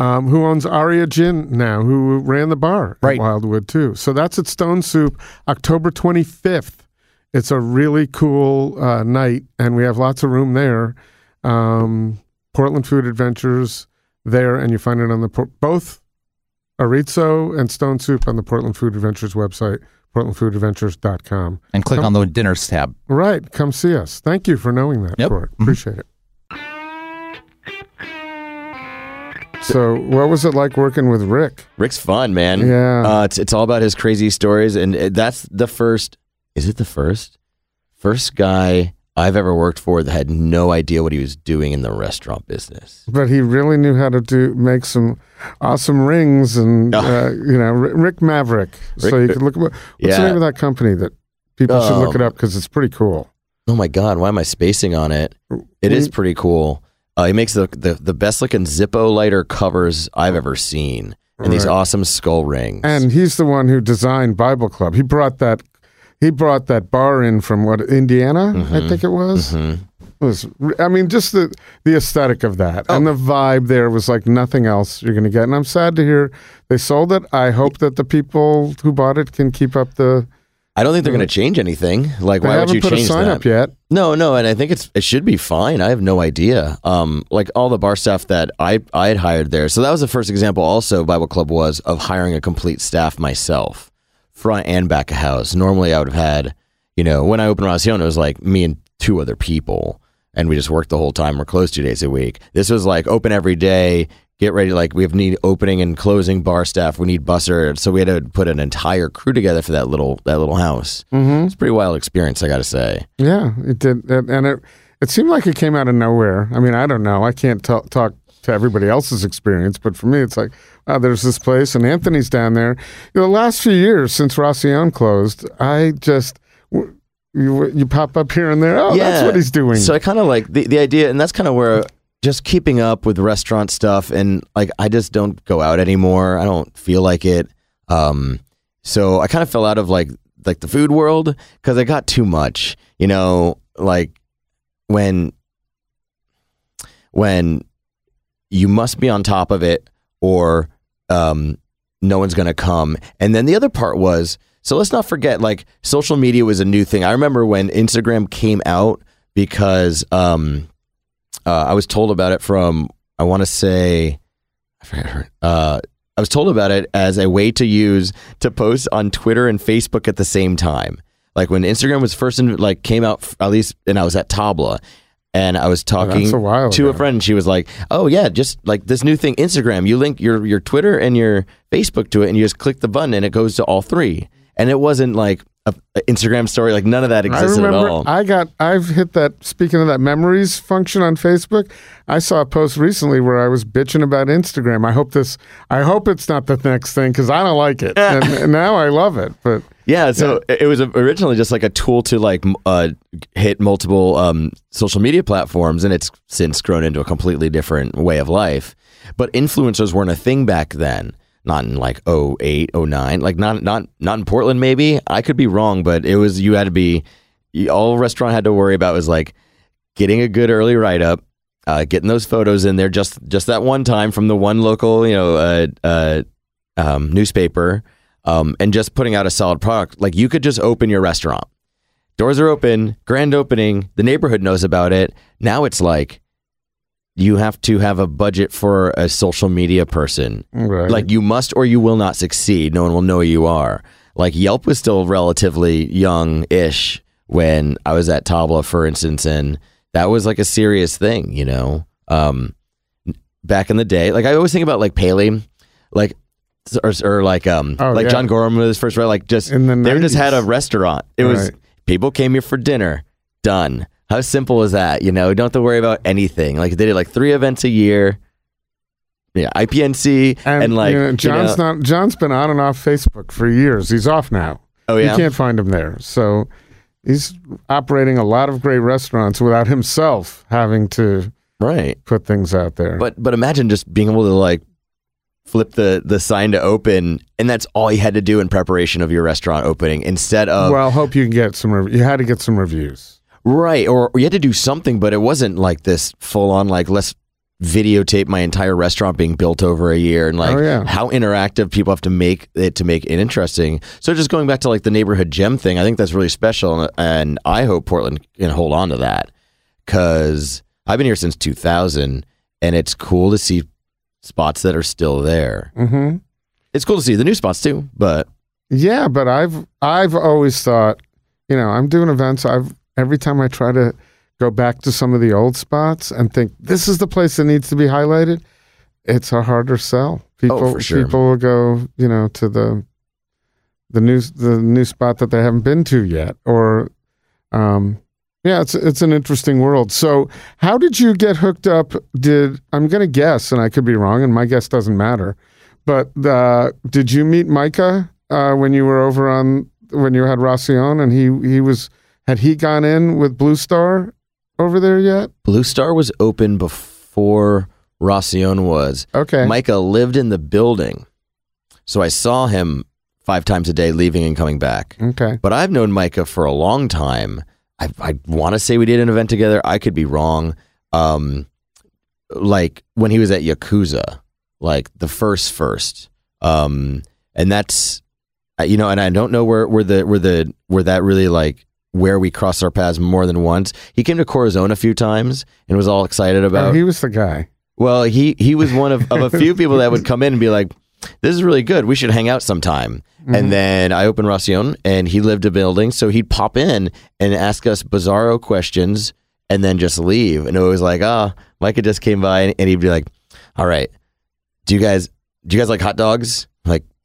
Um, who owns Aria Gin now? Who ran the bar at Wildwood too? So that's at Stone Soup, October twenty fifth. It's a really cool uh, night, and we have lots of room there. Um, Portland Food Adventures there, and you find it on the both Arizo and Stone Soup on the Portland Food Adventures website, portlandfoodadventures.com. And click on the dinners tab. Right, come see us. Thank you for knowing that, Yep. Cort. Appreciate it. So, what was it like working with Rick? Rick's fun, man. Yeah. Uh, it's it's all about his crazy stories, and it- that's the first. Is it the first? First guy I've ever worked for that had no idea what he was doing in the restaurant business. But he really knew how to do make some awesome rings, and Oh. uh, you know, Rick Maverick. so you could look. What's the name of that company that people should look it Um, up because it's pretty cool. Oh my god, why am I spacing on it? It is pretty cool. Uh, he makes the, the the best looking Zippo lighter covers I've ever seen, and these awesome skull rings. And he's the one who designed Bible Club. He brought that. He brought that bar in from what Indiana, Mm-hmm. I think it was. It was. I mean, just the the aesthetic of that and Oh. the vibe there was like nothing else you're going to get. And I'm sad to hear they sold it. I hope that the people who bought it can keep up the. I don't think they're going to change anything. Like, They why would you put a sign that? up yet. No, no, and I think it's it should be fine. I have no idea. Um, like all the bar staff that I I had hired there. So that was the first example. Also, Bible Club was of hiring a complete staff myself, front and back of house. Normally, I would have had, you know, when I opened Racion, it was like me and two other people, and we just worked the whole time. We're closed two days a week. This was like open every day. Get ready, like we have need opening and closing bar staff. We need busser, so we had to put an entire crew together for that little that little house. Mm-hmm. It's a pretty wild experience, I got to say. Yeah, it did, and and it it seemed like it came out of nowhere. I mean, I don't know. I can't ta- talk to everybody else's experience, but for me, it's like, wow, there's this place, and Anthony's down there. You know, the last few years since Racion closed, I just w- you you pop up here and there. Oh, that's what he's doing. So I kind of like the, the idea, and that's kind of where just keeping up with restaurant stuff, and like I just don't go out anymore. I don't feel like it. Um, so I kind of fell out of like like the food world because I got too much. You know, like when when you must be on top of it or um, no one's going to come. And then the other part was so let's not forget like social media was a new thing. I remember when Instagram came out because um, uh, I was told about it from I want to say I forgot her. Uh, I was told about it as a way to use to post on Twitter and Facebook at the same time. Like when Instagram was first in, like came out, f- at least, and I was at Tabla, and I was talking that's a while to a ago. friend, and she was like, "Oh yeah, just like this new thing, Instagram. You link your your Twitter and your Facebook to it, and you just click the button, and it goes to all three. And it wasn't like a, a Instagram story, like none of that I existed at all. I got I've hit that speaking of that memories function on Facebook. I saw a post recently where I was bitching about Instagram. I hope this I hope it's not the next thing cuz I don't like it. and, and now I love it. But Yeah, so it it was originally just like a tool to like uh, hit multiple um, social media platforms, and it's since grown into a completely different way of life. but influencers weren't a thing back then. Not in like 08, 09. like not not not in Portland. Maybe I could be wrong, but it was you had to be. All restaurant had to worry about was like getting a good early write up, uh, getting those photos in there just just that one time from the one local you know uh, uh, um, newspaper, um, and just putting out a solid product. Like you could just open your restaurant, doors are open, grand opening, the neighborhood knows about it. Now it's like you have to have a budget for a social media person. Right. Like you must or you will not succeed. No one will know who you are. Like Yelp was still relatively young ish when I was at Tabla, for instance, and that was like a serious thing, you know. Um, back in the day, like I always think about like Paley, like or, or like um Oh, like yeah. John Gorham was first right, like just the they just had a restaurant. It was Right. people came here for dinner, done. How simple is that? You know, you don't have to worry about anything. Like they did like three events a year. Yeah, IPNC and, and, like you know, you John's know- not John's been on and off Facebook for years. He's off now. Oh yeah, You can't find him there. So he's operating a lot of great restaurants without himself having to right. put things out there. But but imagine just being able to like flip the the sign to open, and that's all you had to do in preparation of your restaurant opening, instead of well, hope you can get some. You had to get some reviews. Right, or, or you had to do something, but it wasn't like this full on like let's videotape my entire restaurant being built over a year and like Oh, yeah. how interactive people have to make it to make it interesting. So just going back to like the neighborhood gem thing, I think that's really special, and, and I hope Portland can hold on to that because I've been here since 2000, and it's cool to see spots that are still there. hmm It's cool to see the new spots too, but Yeah, but I've I've always thought, you know, I'm doing events. I've every time I try to go back to some of the old spots and think this is the place that needs to be highlighted, it's a harder sell. People Oh, for sure. people will go, you know, to the the new the new spot that they haven't been to yet, or um, yeah, it's it's an interesting world. So, how did you get hooked up? Did I'm going to guess, and I could be wrong, and my guess doesn't matter. But uh, did you meet Micah uh, when you were over on when you had Racion, and he he was had he gone in with Blue Star over there yet? Blue Star was open before Racion was. Okay, Micah lived in the building, so I saw him five times a day, leaving and coming back. okay, But I've known Micah for a long time. I, I want to say we did an event together. I could be wrong. Um, like when he was at Yakuza, like the first first. Um, and that's you know, and I don't know where where the where the where that really like where we crossed our paths more than once. He came to Corazon a few times and was all excited about. Oh, he was the guy. Well, he he was one of, of a few people that would come in and be like, "This is really good. We should hang out sometime." And then I opened Racion, and he lived a building, so he'd pop in and ask us bizarro questions, and then just leave. And it was like, "Ah, Micah just came by, and, and he'd be like, "All right, do you guys do you guys like hot dogs?"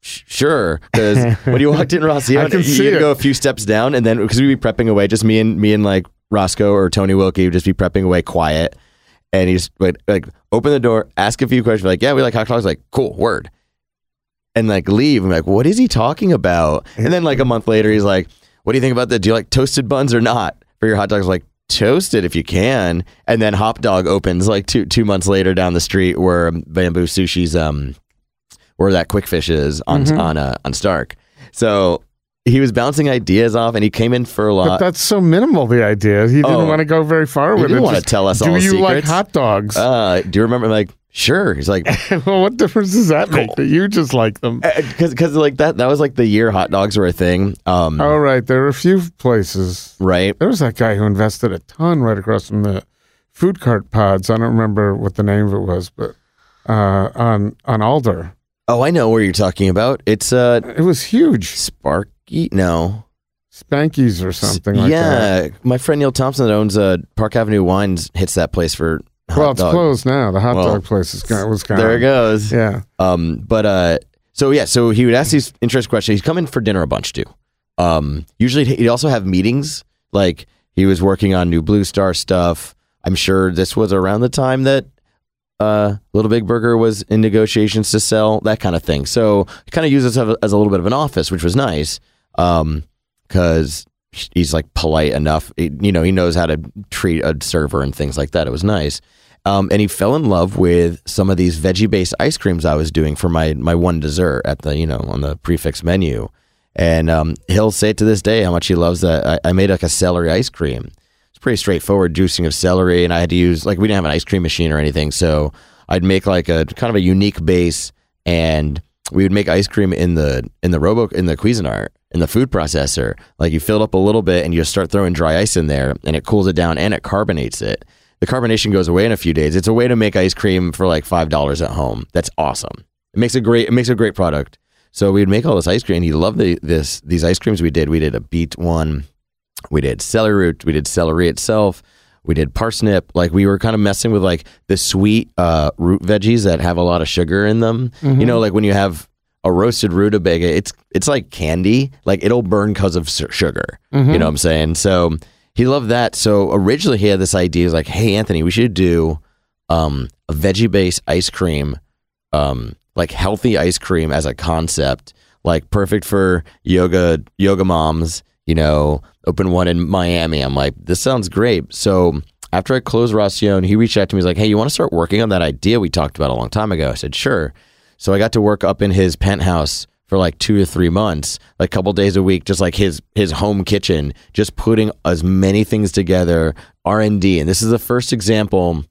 Like. "Sh- Sure, because when you walked in can you see had to go a few steps down, and then because we'd be prepping away, just me and me and like Roscoe or Tony Wilkie would just be prepping away quiet, and he just would like open the door, ask a few questions, like, "Yeah, we like hot dogs." Like, cool, word, and like leave. I'm like, "What is he talking about?" And then like a month later, he's like, "What do you think about that? Do you like toasted buns or not for your hot dogs?" Like, toasted if you can. And then Hop Dog opens like two two months later down the street where Bamboo Sushi's um where that Quick Fish is on on uh, on Stark. So he was bouncing ideas off, and he came in for a But lot. that's so minimal. The idea he didn't Oh. want to go very far He with didn't it. wanna tell us Do all you like hot dogs? Uh, do you remember? Like, sure. He's like, well, what difference does that make? That you just like them. because because like that that was like the year hot dogs were a thing. Um, All right, there are a few places. right. There was that guy who invested a ton right across from the food cart pods. I don't remember what the name of it was, but uh, on on Alder, Oh, I know where you're talking about. It's uh it was huge. Sparky. No, Spankies or something like that. yeah, my friend Neil Thompson that owns uh, Park Avenue Wines hits that place for hot Well, it's dog. closed now. The hot Well, dog place is gone, was gone. There it goes. Yeah. Um, but uh, so yeah, so he would ask these interesting questions. He'd come in for dinner a bunch too. Um, usually he'd also have meetings. Like he was working on new Blue Star stuff. I'm sure this was around the time that uh, Little Big Burger was in negotiations to sell that kind of thing. So kind of used this as a, as a little bit of an office, which was nice. Um, because he's like polite enough. He- you know, he knows how to treat a server and things like that. It was nice. Um, and he fell in love with some of these veggie based ice creams I was doing for my my one dessert at the you know on the prix fixe menu. And um, he'll say to this day how much he loves that. I, I made like a celery ice cream. Pretty straightforward juicing of celery, and I had to use like we didn't have an ice cream machine or anything, so I'd make like a kind of a unique base, and we would make ice cream in the in the robo in the Cuisinart in the food processor. Like you fill it up a little bit, and you start throwing dry ice in there, and it cools it down and it carbonates it. The carbonation goes away in a few days. It's a way to make ice cream for like five dollars at home. That's awesome. It makes a great it makes a great product. So we'd make all this ice cream. He loved the, this these ice creams we did. We did a beet one, we did celery root, we did celery itself, we did parsnip. Like we were kind of messing with like the sweet uh, root veggies that have a lot of sugar in them. You know, like when you have a roasted rutabaga, it's it's like candy. Like it'll burn because of su- sugar. You know what I'm saying? So he loved that. So originally he had this idea. He was like, "Hey Anthony, we should do um, a veggie based ice cream, um, like healthy ice cream as a concept, like perfect for yoga yoga moms. You know, open one in Miami. I'm like, this sounds great. So after I closed Racion, he reached out to me. He's like, hey, you want to start working on that idea we talked about a long time ago? I said, sure. So I got to work up in his penthouse for like two or three months, like a couple days a week, just like his his home kitchen, just putting as many things together, R and D. And this is the first example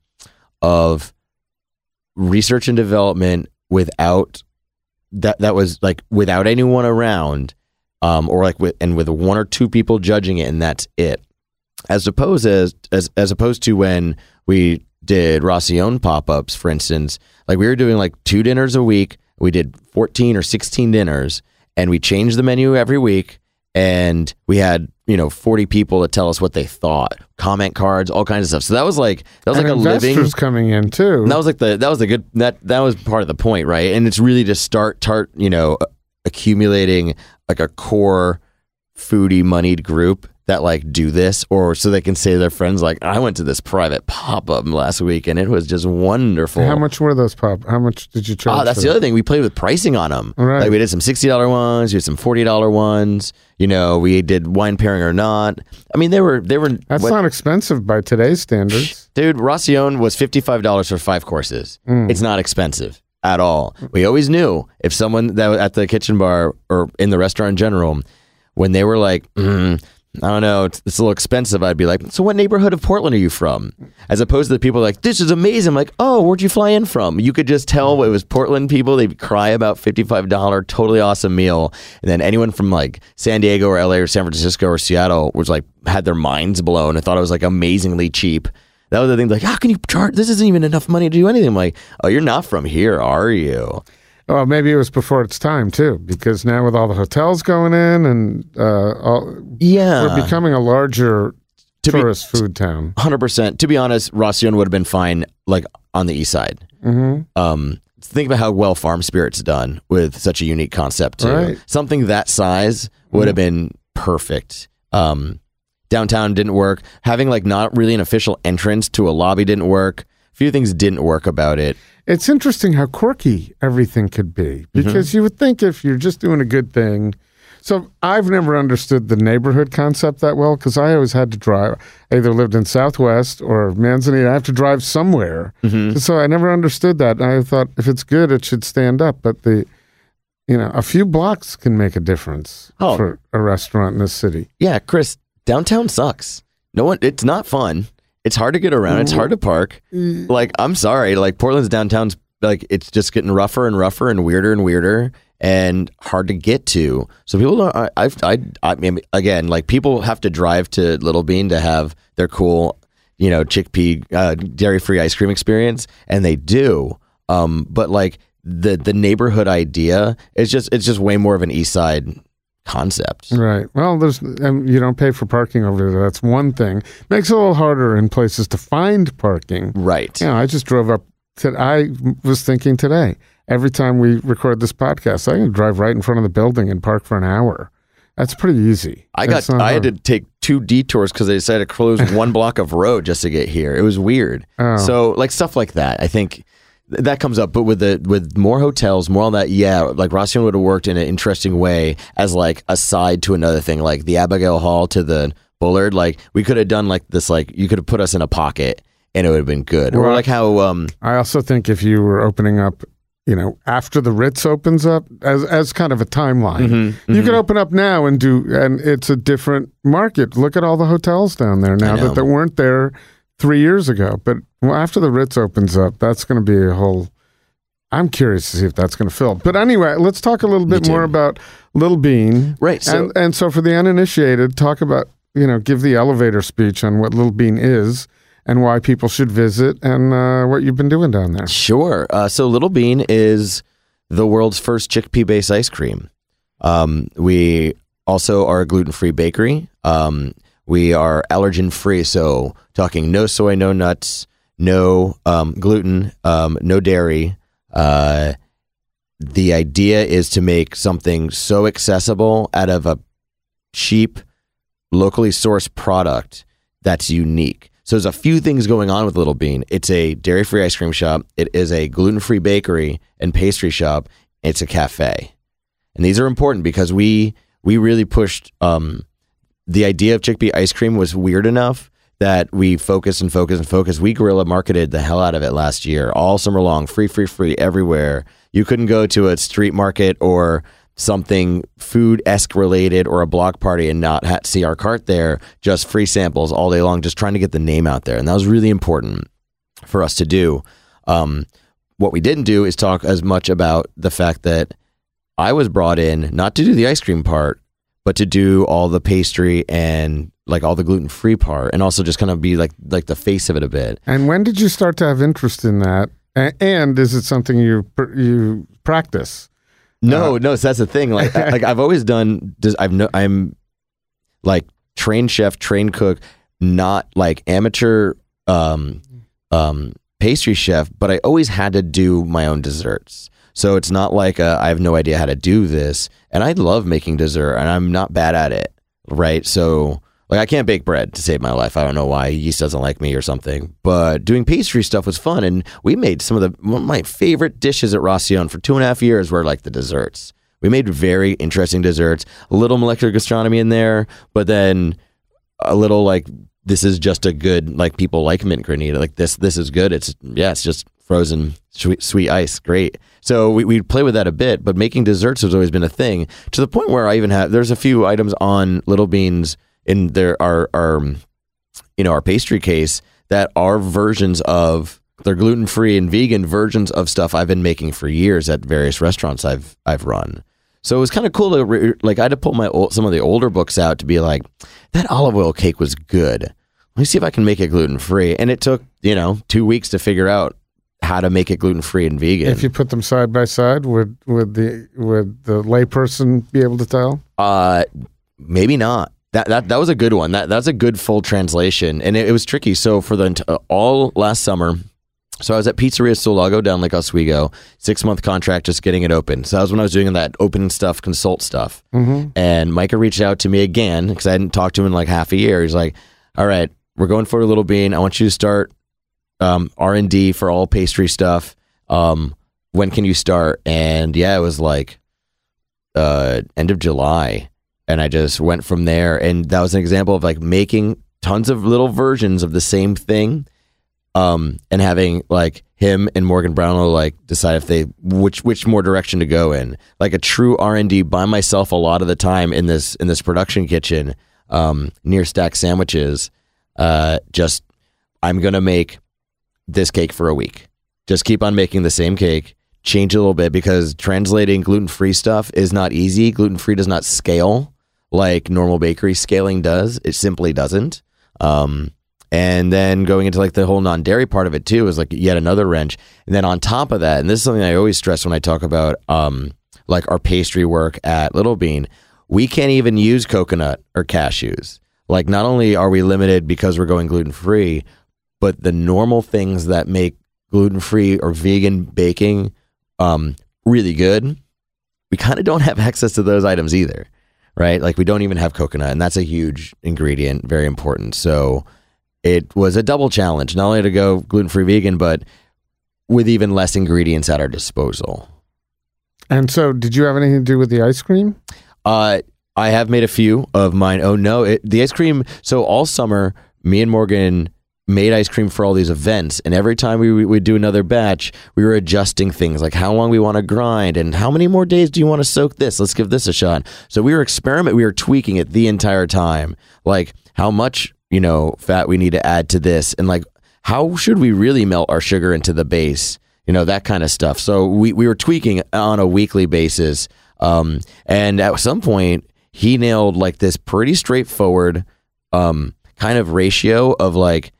of research and development without that that was like without anyone around, um, or like with and with one or two people judging it, and that's it. As opposed as as as opposed to when we did Racion pop ups, for instance, like we were doing like two dinners a week. We did fourteen or sixteen dinners, and we changed the menu every week. And we had you know forty people to tell us what they thought, comment cards, all kinds of stuff. So that was like that was and like a living. coming in too. And that was like the that was the good that that was part of the point, right? And it's really to start tart, you know, accumulating like a core foodie moneyed group that like do this or so they can say to their friends like I went to this private pop up last week and it was just wonderful. How much were those pop? How much did you charge? Oh, that's the other thing. We played with pricing on them. Right. Like we did some sixty dollar ones, we did some forty dollar ones. You know, we did wine pairing or not. I mean, they were they were. That's what- not expensive by today's standards. Dude, Racion was $55 for five courses. Mm. It's not expensive at all. We always knew if someone that at the kitchen bar or in the restaurant in general, when they were like, mm, I don't know, it's, it's a little expensive, I'd be like, so what neighborhood of Portland are you from? As opposed to the people like, this is amazing. I'm like, oh, where'd you fly in from? You could just tell it was Portland people. They'd cry about $55, totally awesome meal. And then anyone from like San Diego or LA or San Francisco or Seattle was like, had their minds blown and thought it was like amazingly cheap. That was the thing. Like, how can you charge? This isn't even enough money to do anything. I'm like, oh, you're not from here, are you? Well, maybe it was before its time too, because now with all the hotels going in and uh, all, Yeah, we're becoming a larger To be- tourist food town. hundred percent. To be honest, Racion would have been fine, like on the east side. hmm Um, think about how well Farm Spirit's done with such a unique concept too. Right. Something that size would have been perfect. Um, downtown didn't work. Having like not really an official entrance to a lobby didn't work. A few things didn't work about it. It's interesting how quirky everything could be, mm-hmm. because you would think if you're just doing a good thing. So I've never understood the neighborhood concept that well because I always had to drive. I either lived in Southwest or Manzanita. I have to drive somewhere, mm-hmm. so I never understood that. And I thought if it's good, it should stand up. But the, you know, a few blocks can make a difference Oh. for a restaurant in this city. Yeah, Chris, downtown sucks. No one. It's not fun. It's hard to get around. It's hard to park. Like I'm sorry. Like Portland's downtown's like it's just getting rougher and rougher and weirder and weirder and hard to get to. So people don't. I, I've I I mean again like people have to drive to Little Bean to have their cool you know chickpea uh, dairy free ice cream experience, and they do. Um, but like the the neighborhood idea is just it's just way more of an East Side concept. Right. Well, there's um, you don't pay for parking over there. That's one thing. Makes it a little harder in places to find parking. Right. You know, I just drove up. To, I was thinking today. Every time we record this podcast, I can drive right in front of the building and park for an hour. That's pretty easy. I got I had to take two detours because they decided to close one block of road just to get here. It was weird. Oh. So like stuff like that, I think th- that comes up. But with the with more hotels, more on that, yeah, like Racion would have worked in an interesting way as like a side to another thing, like the Abigail Hall to the Bullard. Like we could have done like this, like you could have put us in a pocket and it would have been good. or like how um I also think if you were opening up, you know, after the Ritz opens up as as kind of a timeline, Mm-hmm, you could open up now and do, and it's a different market. Look at all the hotels down there now that, that weren't there three years ago. But well, after the Ritz opens up, that's going to be a whole. I'm curious to see if that's going to fill. But anyway, let's talk a little bit more about Little Bean. Right, so- and and so for the uninitiated, talk about you know give the elevator speech on what Little Bean is and why people should visit and uh, what you've been doing down there. Sure. Uh, so Little Bean is the world's first chickpea based ice cream. Um, we also are a gluten free bakery. Um, we are allergen free, so talking no soy, no nuts, no um, gluten, um, no dairy. Uh, the idea is to make something so accessible out of a cheap, locally sourced product that's unique. So there's a few things going on with Little Bean. It's a dairy-free ice cream shop. It is a gluten-free bakery and pastry shop. It's a cafe, and these are important because we we really pushed um, the idea of chickpea ice cream was weird enough that we focus and focus and focus. We guerrilla marketed the hell out of it last year, all summer long, free, free, free everywhere. You couldn't go to a street market or something food esque related or a block party and not ha- see our cart there. Just free samples all day long, just trying to get the name out there, and that was really important for us to do. Um, what we didn't do is talk as much about the fact that I was brought in not to do the ice cream part, but to do all the pastry and like all the gluten free part, and also just kind of be like like the face of it a bit. And when did you start to have interest in that? A- And is it something you pr- you practice? No, no, so that's the thing. Like, like I've always done. I've no, I'm like trained chef, trained cook, not like amateur um, um, pastry chef, but I always had to do my own desserts. So it's not like uh, I have no idea how to do this, and I love making dessert, and I'm not bad at it, right? So like I can't bake bread to save my life. I don't know why yeast doesn't like me or something. But doing pastry stuff was fun, and we made some of the my favorite dishes at Racion for two and a half years were like the desserts. We made very interesting desserts, a little molecular gastronomy in there, but then a little like this is just a good like people like mint granita. Like this this is good. It's yeah, it's just frozen sweet sweet ice. Great. So we we play with that a bit, but making desserts has always been a thing to the point where I even have there's a few items on Little Beans in there our our you know our pastry case that are versions of they're gluten free and vegan versions of stuff I've been making for years at various restaurants I've I've run. So it was kind of cool to re- like I had to pull my old, some of the older books out to be like that olive oil cake was good. Let me see if I can make it gluten free. And it took you know two weeks to figure out how to make it gluten free and vegan. If you put them side by side, would would the would the layperson be able to tell? Uh, maybe not. That that that was a good one. That that's a good full translation, and it, it was tricky. So for the uh, all last summer, so I was at Pizzeria Solago down Lake Oswego, six month contract, just getting it open. So that was when I was doing that open stuff, consult stuff. Mm-hmm. And Micah reached out to me again because I hadn't talked to him in like half a year. He's like, "All right, we're going for a little bean. I want you to start um, R and D for all pastry stuff. Um, when can you start?" And yeah, it was like uh, end of July, and I just went from there. And that was an example of like making tons of little versions of the same thing, um, and having like him and Morgan Brownlow like decide if they which which more direction to go in. Like a true R and D by myself a lot of the time in this in this production kitchen um, near Stack Sandwiches. Uh, just I'm gonna make this cake for a week. Just keep on making the same cake. Change a little bit because translating gluten free stuff is not easy. Gluten free does not scale like normal bakery scaling does. It simply doesn't. Um, and then going into like the whole non dairy part of it too is like yet another wrench. And then on top of that, and this is something I always stress when I talk about um, like our pastry work at Little Bean, we can't even use coconut or cashews. Like not only are we limited because we're going gluten free, but the normal things that make gluten free or vegan baking um, really good, we kind of don't have access to those items either, right? Like we don't even have coconut, and that's a huge ingredient, very important. So it was a double challenge, not only to go gluten free vegan, but with even less ingredients at our disposal. And so, did you have anything to do with the ice cream? Uh, I have made a few of mine. Oh no, it, the ice cream. So all summer, me and Morgan made ice cream for all these events and every time we would do another batch we were adjusting things like how long we want to grind and how many more days do you want to soak this? Let's give this a shot. So we were experiment we were tweaking it the entire time like how much you know fat we need to add to this and like how should we really melt our sugar into the base? You know that kind of stuff. So we, we were tweaking on a weekly basis um, and at some point he nailed like this pretty straightforward um, kind of ratio of like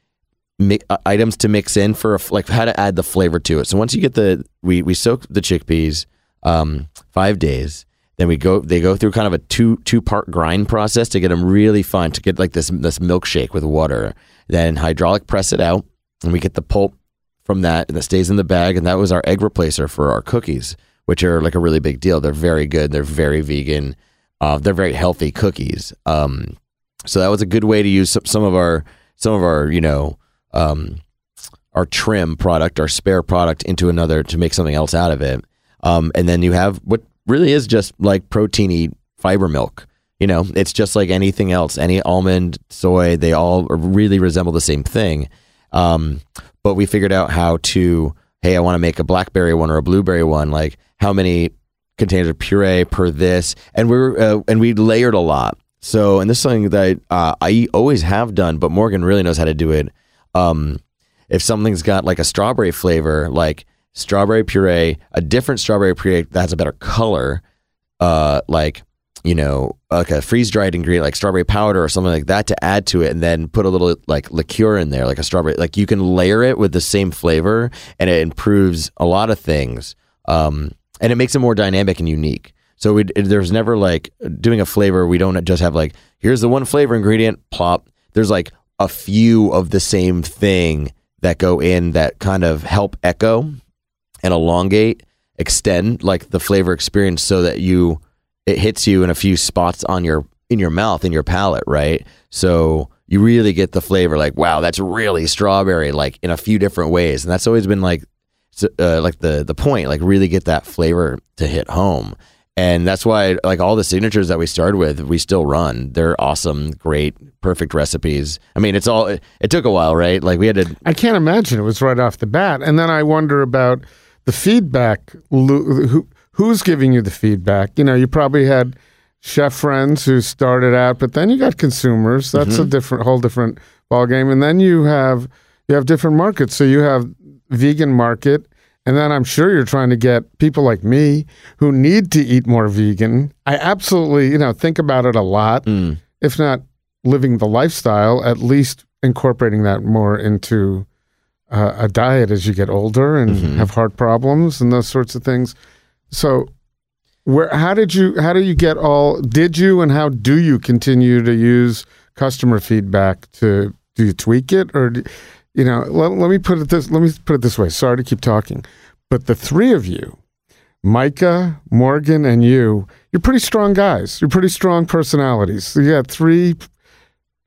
mi- uh, items to mix in for like how to add the flavor to it. So once you get the we we soak the chickpeas um, five days, then we go they go through kind of a two two part grind process to get them really fine to get like this this milkshake with water. Then hydraulic press it out, and we get the pulp from that, and that stays in the bag. And that was our egg replacer for our cookies, which are like a really big deal. They're very good. They're very vegan. Uh, they're very healthy cookies. Um, so that was a good way to use some, some of our some of our you know um, our trim product, our spare product into another to make something else out of it. Um, and then you have what really is just like proteiny fiber milk. You know, it's just like anything else. Any almond, soy, they all really resemble the same thing. Um, but we figured out how to, hey, I want to make a blackberry one or a blueberry one. Like how many containers of puree per this, and we're uh, and we layered a lot. So, and this is something that uh, I always have done, but Morgan really knows how to do it um, if something's got like a strawberry flavor, like strawberry puree, a different strawberry puree that has a better color, uh, like you know, like a freeze dried ingredient like strawberry powder or something like that to add to it, and then put a little like liqueur in there, like a strawberry. Like you can layer it with the same flavor, and it improves a lot of things, um, and it makes it more dynamic and unique. So we, there's never like doing a flavor. We don't just have like here's the one flavor ingredient, plop. There's like a few of the same thing that go in that kind of help echo and elongate, extend like the flavor experience so that you it hits you in a few spots on your in your mouth in your palate, right? So you really get the flavor like wow, that's really strawberry like in a few different ways. And that's always been like uh, like the the point, like really get that flavor to hit home and that's why like all the signatures that we started with we still run. They're awesome great perfect recipes. I mean it's all it, it, took a while right? Like we had to i can't imagine it was right off the bat. And then i wonder about the feedback. Who, who's giving you the feedback? You know you probably had chef friends who started out but then you got consumers. That's mm-hmm. a different whole different ball game and then you have you have different markets. So you have vegan market and then I'm sure you're trying to get people like me who need to eat more vegan. I absolutely, you know, think about it a lot. Mm. If not living the lifestyle, at least incorporating that more into uh, a diet as you get older and mm-hmm. have heart problems and those sorts of things. So, where how did you how do you get all did you and how do you continue to use customer feedback to do you tweak it or do, you know, let, let me put it this let me put it this way. Sorry to keep talking, but the three of you, Micah, Morgan, and you, you're pretty strong guys. You're pretty strong personalities. You got three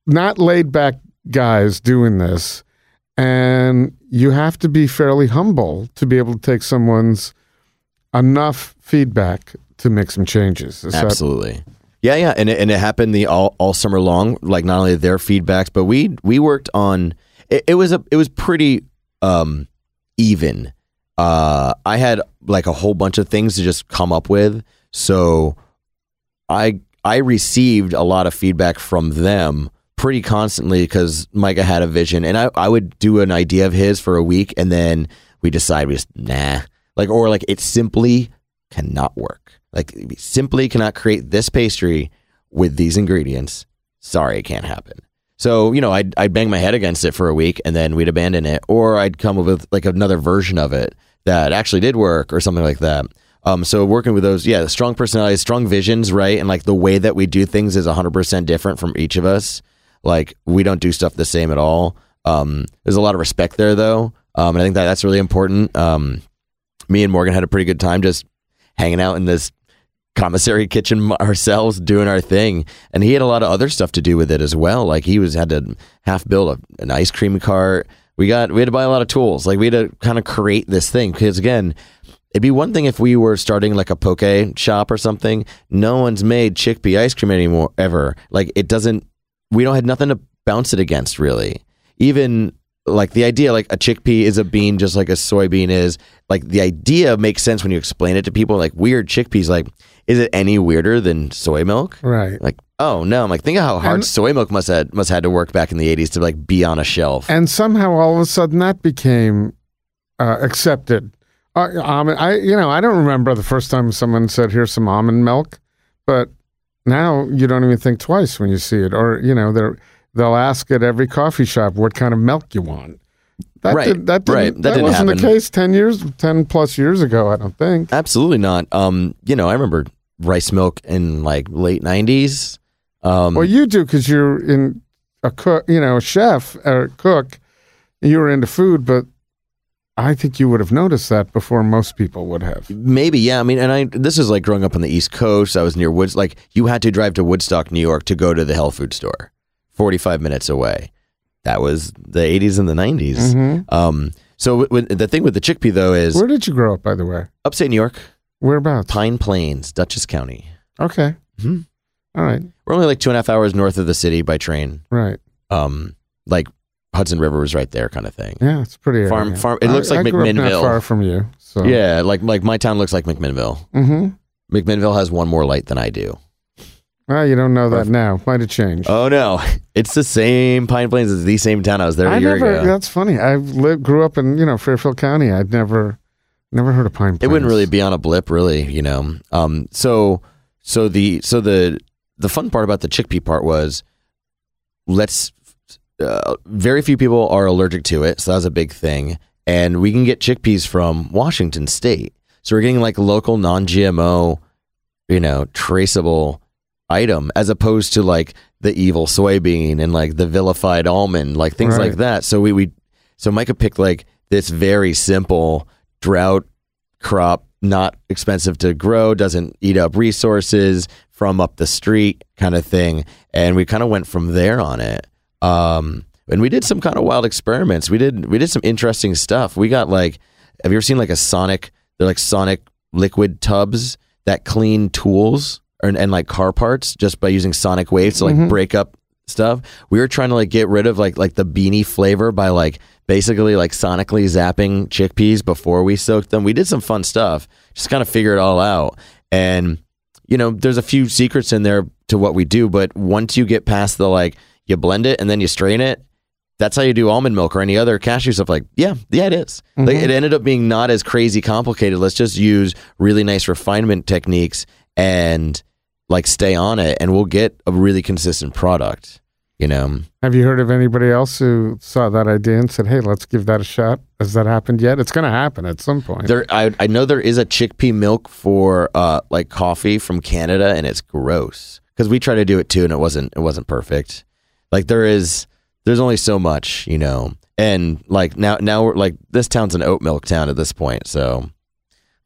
not laid back guys doing this, and you have to be fairly humble to be able to take someone's enough feedback to make some changes. Is Absolutely. That- yeah, yeah, and it, and it happened the all, all summer long. Like not only their feedbacks, but we we worked on it, it was a it was pretty um, even. Uh, I had like a whole bunch of things to just come up with, so I I received a lot of feedback from them pretty constantly because Micah had a vision, and I I would do an idea of his for a week, and then we decide we just nah, like or like it simply cannot work. Like simply cannot create this pastry with these ingredients. Sorry, it can't happen. So, you know, I'd, I'd bang my head against it for a week and then we'd abandon it. Or I'd come up with like another version of it that actually did work or something like that. Um, so working with those, yeah, strong personalities, strong visions, right? And like the way that we do things is 100% different from each of us. Like we don't do stuff the same at all. Um, there's a lot of respect there though. Um, and I think that that's really important. Um, me and Morgan had a pretty good time just hanging out in this commissary kitchen ourselves doing our thing. And he had a lot of other stuff to do with it as well. Like he was had to half build a, an ice cream cart. We got we had to buy a lot of tools. Like we had to kind of create this thing. Because again it'd be one thing if we were starting like a poke shop or something. No one's made chickpea ice cream anymore ever. Like it doesn't we don't have nothing to bounce it against really. Even like the idea like a chickpea is a bean just like a soybean is. Like the idea makes sense when you explain it to people. Like weird chickpeas like is it any weirder than soy milk Right. like oh no i'm like think of how hard And- soy milk must had must had to work back in the 80s to like be on a shelf and somehow all of a sudden that became uh, accepted. Uh, almond, I you know I don't remember the first time someone said here's some almond milk, but now you don't even think twice when you see it, or you know they they'll ask at every coffee shop what kind of milk you want. That Right, did, that didn't, right. That that, didn't wasn't happen. the case ten years, ten plus years ago. I don't think. absolutely not um you know i remember rice milk in like late 90s um Well, you do because you're in a cook, you know, a chef or cook. You were into food, but I think you would have noticed that before most people would have. Maybe, yeah. I mean, and I this is like growing up on the East Coast. I was near Woods. Like you had to drive to Woodstock, New York, to go to the health food store, forty five minutes away. That was the eighties and the 90s Mhm. Um, so w- w- the thing with the chickpea though is Where did you grow up, by the way? upstate New York, Whereabouts? Pine Plains, Dutchess County. Okay. Mhm. All right. We're only like two and a half hours north of the city by train. Right. Um, like Hudson River was right there, kind of thing. Yeah, it's pretty. Farm- area. farm- it looks I, like I McMinnville. Far from you. So. Yeah, like like my town looks like McMinnville. Mm-hmm. McMinnville has one more light than I do. Well, you don't know that now. Might have changed. Oh no, it's the same Pine Plains. It's the same town. I was there a I year never. ago. That's funny. I lived, grew up in you know Fairfield County. I'd never, never heard of Pine. It wouldn't really be on a blip, really. You know. Um. So so the so the the fun part about the chickpea part was let's. Uh, very few people are allergic to it, so that was a big thing. And we can get chickpeas from Washington State, so we're getting like local, non-GMO, you know, traceable item as opposed to like the evil soybean and like the vilified almond, like things Right. like that. So we we so Micah picked like this very simple drought crop, not expensive to grow, doesn't eat up resources from up the street kind of thing. And we kind of went from there on it. Um, and we did some kind of wild experiments. We did we did some interesting stuff. We got like, have you ever seen like a Sonic? They're like Sonic liquid tubs that clean tools and, and like car parts just by using sonic waves to like break up stuff. We were trying to like get rid of like like the beanie flavor by like basically like sonically zapping chickpeas before we soaked them. We did some fun stuff. Just kind of figure it all out. And you know, there's a few secrets in there to what we do, but once you get past the like you blend it and then you strain it, that's how you do almond milk or any other cashew stuff. Like, yeah, yeah, it is. Like, mm-hmm. it ended up being not as crazy complicated. Let's just use really nice refinement techniques and like stay on it, and we'll get a really consistent product. You know, Have you heard of anybody else who saw that idea and said, "Hey, let's give that a shot"? Has that happened yet? It's going to happen at some point. there. I I know there is a chickpea milk for uh like coffee from Canada, and it's gross because we tried to do it too, and it wasn't it wasn't perfect. Like there is, there's only so much, you know, and like now now we're like this town's an oat milk town at this point, so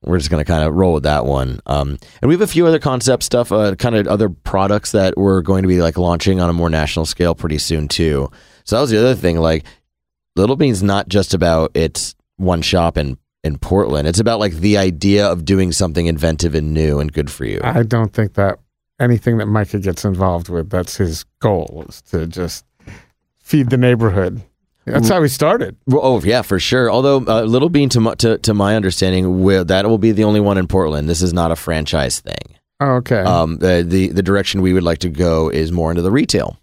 we're just gonna kind of roll with that one. Um, and we have a few other concept stuff, uh, kind of other products that we're going to be like launching on a more national scale pretty soon too. So that was the other thing. Like Little Bean's not just about its one shop in in Portland. It's about like the idea of doing something inventive and new and good for you. I don't think that anything that Micah gets involved with, that's his goal, is to just feed the neighborhood. That's how we started. Well, oh yeah, for sure. Although uh, Little Bean, to my, to to my understanding, will, that will be the only one in Portland. This is not a franchise thing. Oh, okay. Um, the, the the direction we would like to go is more into the retail,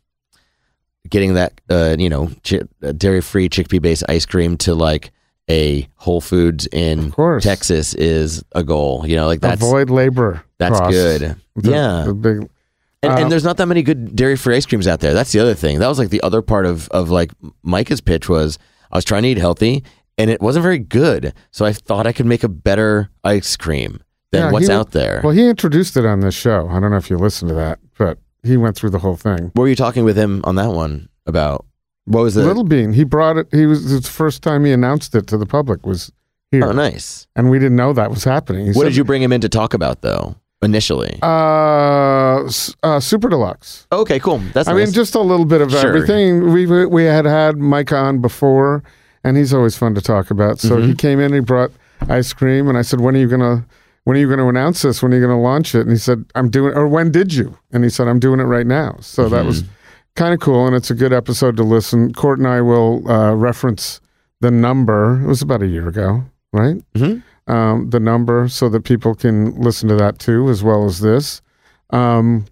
getting that uh, you know chi- dairy free chickpea based ice cream to like a Whole Foods in course. Texas is a goal. You know, like that's Avoid labor. that's costs. good. The- yeah, The big, and, Um, and there's not that many good dairy free ice creams out there. That's the other thing. That was like the other part of of like Micah's pitch was I was trying to eat healthy and it wasn't very good. So I thought I could make a better ice cream than Yeah, what's he- out there. well, he introduced it on this show. I don't know if you listened to that, but he went through the whole thing. what were you talking with him on that one about? What was the Little Bean, he brought it. He was it's the first time he announced it to the public was here, Oh, nice. and we didn't know that was happening. He What said, did you bring him in to talk about though? Initially. Uh, uh, Super Deluxe. okay, cool. That's I nice. mean, just a little bit of Sure. everything. We we had had Mike on before, and he's always fun to talk about. So Mm-hmm. he came in, he brought ice cream, and I said, "When are you gonna?" When are you going to announce this? When are you going to launch it? And he said, "I'm doing." Or when did you? And he said, "I'm doing it right now." So that was Mm-hmm. kind of cool, and it's a good episode to listen. Cort and I will uh, reference the number. It was about a year ago, right? Mhm. Um, the number so that people can listen to that too, as well as this. Um,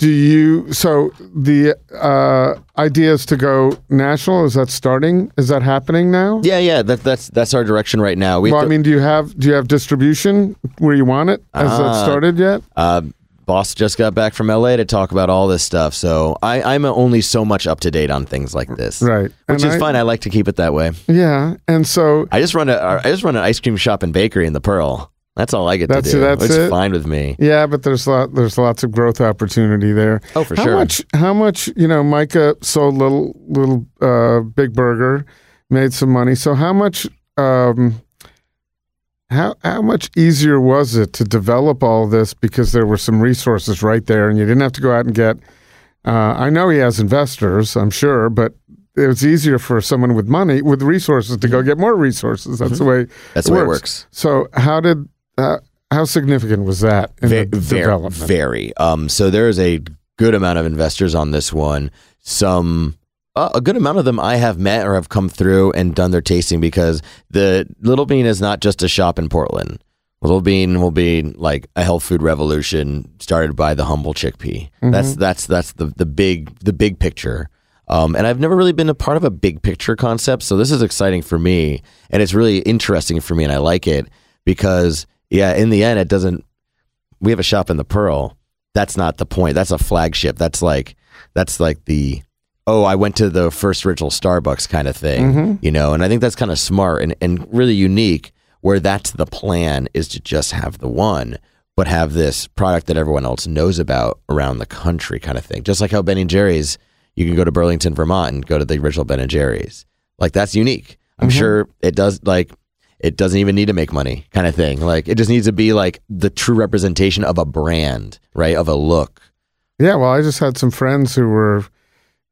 do you? So the uh, idea is to go national. Is that starting? Is that happening now? Yeah, yeah. That, that's that's our direction right now. We Well, I mean, do you have do you have distribution where you want it? Has that Uh, started yet? uh, boss just got back from LA to talk about all this stuff, so I, I'm only so much up to date on things like this, Right, Which And is I- fine. I like to keep it that way. Yeah, and so I just run a I just run an ice cream shop and bakery in the Pearl. That's all I get That's- to do. that's it's it? fine with me. yeah, but there's lot there's lots of growth opportunity there. Oh, for how sure. much? How much? You know, Micah sold little little uh, Big Burger, made some money. So how much? Um, how how much easier was it to develop all this because there were some resources right there, and you didn't have to go out and get. Uh, I know he has investors, I'm sure, but it was easier for someone with money with resources to go get more resources. That's the way. That's the way it works. So how did uh, how significant was that in Ve- the very, development? very. Um, so there is a good amount of investors on this one. Some, uh, a good amount of them I have met or have come through and done their tasting because the Little Bean is not just a shop in Portland. Little Bean will be like a health food revolution started by the humble chickpea. That's that's that's the the big the big picture. Um, and I've never really been a part of a big picture concept, so this is exciting for me, and it's really interesting for me, and I like it because yeah, in the end, it doesn't we have a shop in the Pearl. That's not the point. That's a flagship. That's like that's like the oh, I went to the first original Starbucks kind of thing, mm-hmm. you know. And I think that's kind of smart and and really unique. Where that's the plan is to just have the one, but have this product that everyone else knows about around the country, kind of thing. Just like how Ben and Jerry's, you can go to Burlington, Vermont, and go to the original Ben and Jerry's. Like that's unique. I'm mm-hmm. sure it does. Like it doesn't even need to make money kind of thing. Like it just needs to be like the true representation of a brand, right? Of a look. Yeah, well, I just had some friends who were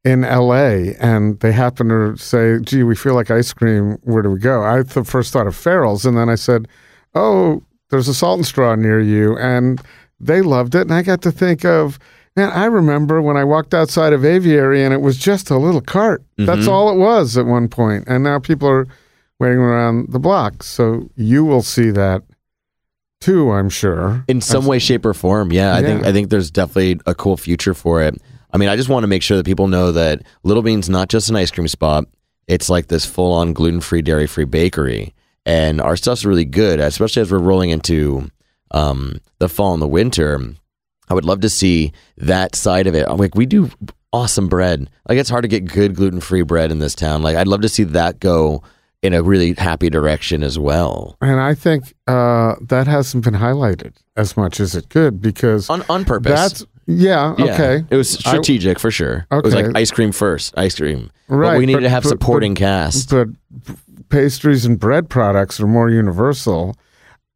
in LA and they happened to say, gee, we feel like ice cream. Where do we go? I th- first thought of Farrell's and then I said, oh, there's a salt and straw near you. And they loved it. And I got to think of, man, I remember when I walked outside of Aviary and it was just a little cart. That's mm-hmm. all it was at one point. And now people are waiting around the block. So you will see that too, I'm sure. in some way, shape, or form. Yeah, I think Yeah. I think there's definitely a cool future for it. I mean, I just want to make sure that people know that Little Bean's not just an ice cream spot. It's like this full-on gluten-free, dairy-free bakery, and our stuff's really good, especially as we're rolling into um, the fall and the winter. I would love to see that side of it. Like we do awesome bread. Like it's hard to get good gluten-free bread in this town. Like I'd love to see that go in a really happy direction as well. And I think uh, that hasn't been highlighted as much as it could because On on purpose. that's yeah, Yeah, okay It was I- strategic for sure. It was like ice cream first, ice cream. But Right, we need but- to have but- supporting but- cast. but pastries and bread products are more universal.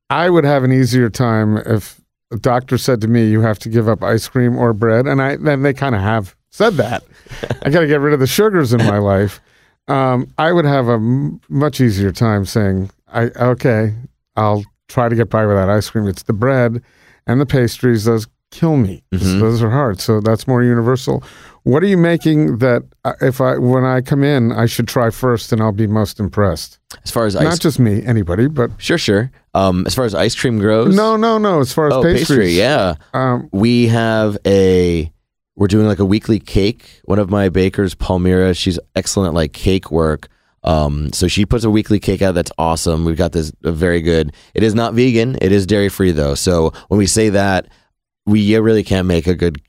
I would have an easier time if a doctor said to me, "You have to give up ice cream or bread," and I then they kind of have said that. I got to get rid of the sugars in my life. Um, I would have a m- much easier time saying, "I okay, I'll try to get by without ice cream." It's the bread and the pastries; those kill me. Mm-hmm. Those are hard. So that's more universal. What are you making that uh, if I when I come in, I should try first, and I'll be most impressed? as far as ice, Not just me, anybody, but sure, sure. Um, as far as ice cream goes, no, no, no. As far as oh, pastries, pastry, yeah. Um, We have a. We're doing like a weekly cake. One of my bakers, Palmyra, she's excellent at like cake work. Um, so she puts a weekly cake out that's awesome. We've got this very good. It is not vegan. It is dairy free though. So when we say that, we you really can't make a good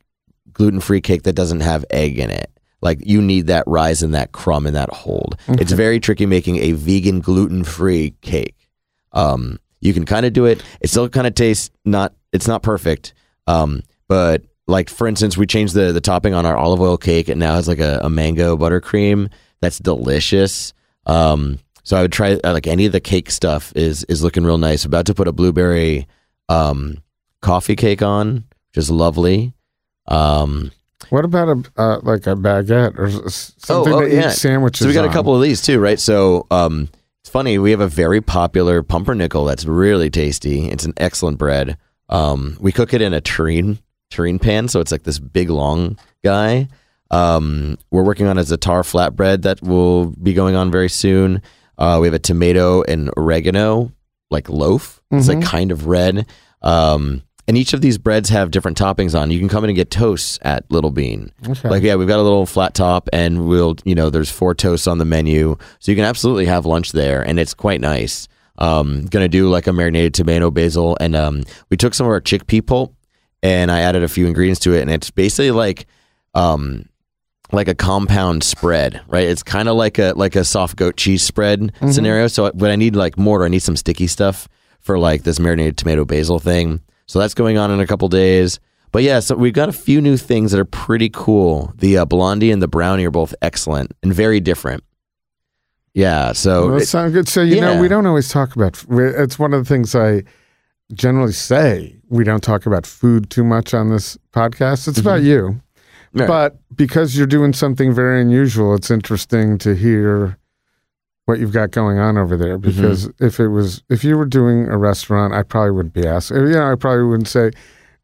gluten free cake that doesn't have egg in it. Like you need that rise and that crumb and that hold. It's very tricky making a vegan gluten free cake. Um, you can kind of do it. It still kind of tastes not. It's not perfect. Um, but like for instance, we changed the the topping on our olive oil cake. It now has like a, a mango buttercream that's delicious. Um, so I would try uh, like any of the cake stuff is is looking real nice. About to put a blueberry um, coffee cake on, is lovely. Um, what about a uh, like a baguette or something oh, to yeah. eat sandwiches? So we got a couple of these too, right? So um, it's funny. We have a very popular pumpernickel that's really tasty. It's an excellent bread. Um, we cook it in a terrine terrine pan, so it's like this big long guy. Um, we're working on a zatar flatbread that will be going on very soon. Uh, we have a tomato and oregano like loaf. It's like kind of red. Um, and each of these breads have different toppings on. You can come in and get toasts at Little Bean. Okay. Like yeah, we've got a little flat top, and we'll you know there's four toasts on the menu, so you can absolutely have lunch there, and it's quite nice. Um, gonna do like a marinated tomato basil, and um, we took some of our chickpea pulp, and I added a few ingredients to it, and it's basically like um, like a compound spread, right? It's kind of like a like a soft goat cheese spread scenario. So, but I need like more. I need some sticky stuff for like this marinated tomato basil thing. So that's going on in a couple days. But yeah, so we've got a few new things that are pretty cool. The uh, blondie and the brownie are both excellent and very different. Yeah, so Well, that it- sounds good. So you know, we don't always talk about. It's one of the things I generally say. We don't talk about food too much on this podcast. It's about you, Mm-hmm. Right. but because you're doing something very unusual, it's interesting to hear what you've got going on over there. Mm-hmm. Because if it was, if you were doing a restaurant, I probably wouldn't be asking. You know, I probably wouldn't say.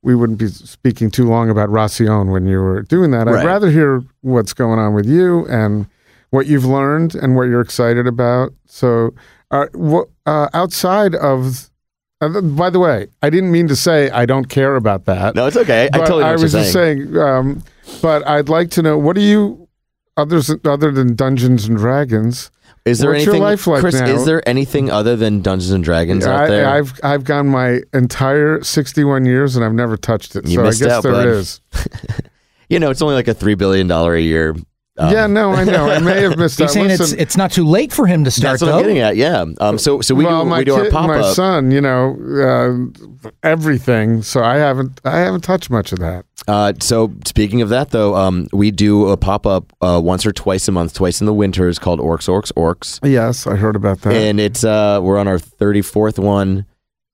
We wouldn't be speaking too long about Racion when you were doing that. I'd rather hear what's going on with you and what you've learned and what you're excited about. So, uh, what, uh, outside of, uh, by the way, I didn't mean to say I don't care about that. no, it's okay. I totally I was just saying. saying. Um, but I'd like to know what do you, others other than Dungeons and Dragons? Is there what's anything, like Chris? now? Is there anything other than Dungeons and Dragons out there? I, I've I've gone my entire 61 years and I've never touched it. You so I missed guess out, there bud. is. you know, it's only like a three billion dollar a year. Um, yeah, no, I know. I may have missed He's saying it's Listen, it's not too late for him to start That's what though. I'm getting at. Yeah. Um. So so we well, do my we do our pop my up. son, you know, uh, everything. So I haven't I haven't touched much of that. Uh, so speaking of that, though, um, we do a pop up uh, once or twice a month, twice in the winters, called Orcs, Orcs, Orcs, Yes, I heard about that. and it's uh, we're on our thirty fourth one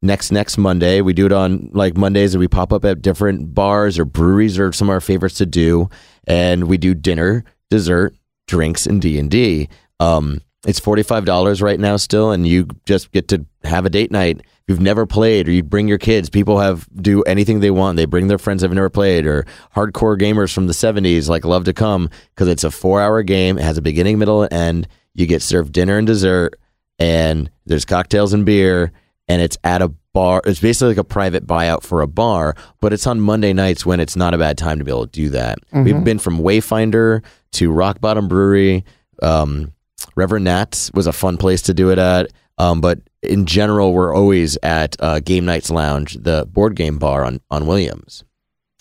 next next Monday. We do it on like Mondays, and we pop up at different bars or breweries or some of our favorites to do, and we do dinner, dessert, drinks, and D and D. Um, it's forty five dollars right now still, and you just get to have a date night. You've never played, or you bring your kids, people have do anything they want. They bring their friends have never played, or hardcore gamers from the seventies like love to come because it's a four hour game. It has a beginning, middle, and end. You get served dinner and dessert, and there's cocktails and beer, and it's at a bar. It's basically like a private buyout for a bar, but it's on Monday nights when it's not a bad time to be able to do that. We've been from Wayfinder to Rock Bottom Brewery. Um, Reverend Nat's was a fun place to do it at. Um, but in general, we're always at uh, Game Knights Lounge, the board game bar on, on Williams,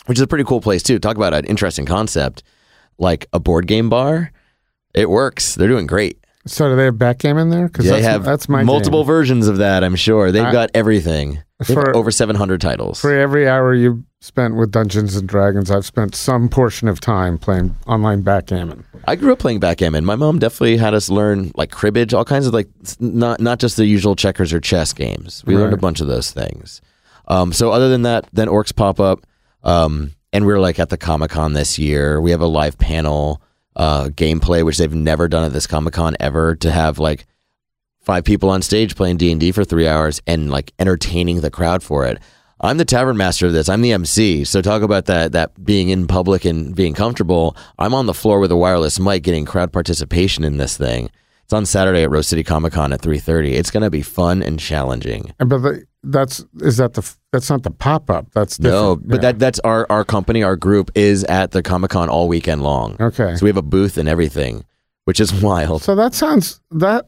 which is a pretty cool place too. Talk about an interesting concept, like a board game bar. It works. They're doing great. So do they have backgammon there? Because They that's, have that's my multiple game. versions of that. I'm sure they've I- got everything. They've got For- over 700 titles. For every hour you spent with Dungeons and Dragons, I've spent some portion of time playing online backgammon. I grew up playing backgammon. My mom definitely had us learn like cribbage, all kinds of like not not just the usual checkers or chess games. We learned a bunch of those things. Um, so other than that, then orcs pop up, um, and we're like at the Comic Con this year. We have a live panel uh, gameplay, which they've never done at this Comic Con ever. To have like five people on stage playing D and D for three hours and like entertaining the crowd for it. I'm the tavern master of this. I'm the MC. So talk about that that being in public and being comfortable. I'm on the floor with a wireless mic getting crowd participation in this thing. It's on Saturday at Rose City Comic Con at 3:30. It's going to be fun and challenging. But the, that's is that the that's not the pop up. That's different. No, but Yeah. that that's our our company, our group is at the Comic Con all weekend long. okay. So we have a booth and everything, which is wild. So that sounds that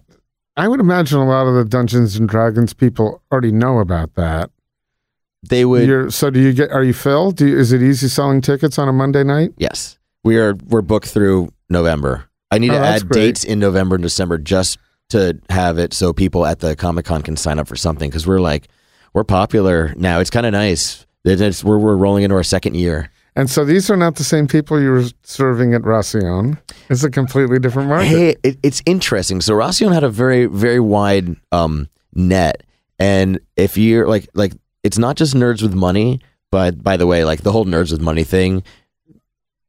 I would imagine a lot of the Dungeons and Dragons people already know about that. They would You're, so do you get? Are you filled? Do you, is it easy selling tickets on a Monday night? Yes, we are. We're booked through November. I need Oh, to add great. dates in November and December just to have it so people at the Comic Con can sign up for something because we're like we're popular now. It's kind of nice. It's, we're we're rolling into our second year. And so these are not the same people you were serving at Racion. It's a completely different market. Hey, it, it's interesting. So Racion had a very very wide um, net, and if you're like like it's not just nerds with money, but by the way, like the whole nerds with money thing.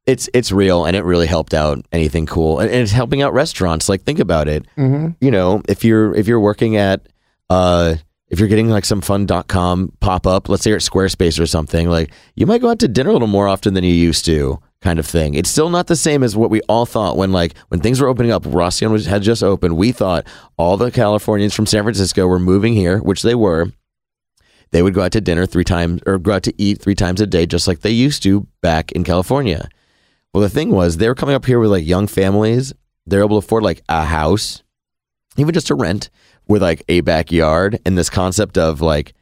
It's it's real and it really helped out anything cool and, and it's helping out restaurants. Like think about it. hmm you know, if you're if you're working at uh if you're getting like some fun.com pop up, let's say you're at Squarespace or something, like you might go out to dinner a little more often than you used to kind of thing. It's still not the same as what we all thought when like when things were opening up. Racion was, had just opened. We thought all the Californians from San Francisco were moving here, which they were. They would go out to dinner three times or go out to eat three times a day, just like they used to back in California. Well, the thing was, they were coming up here with like young families. They're able to afford like a house, even just to rent, with like a backyard and this concept of like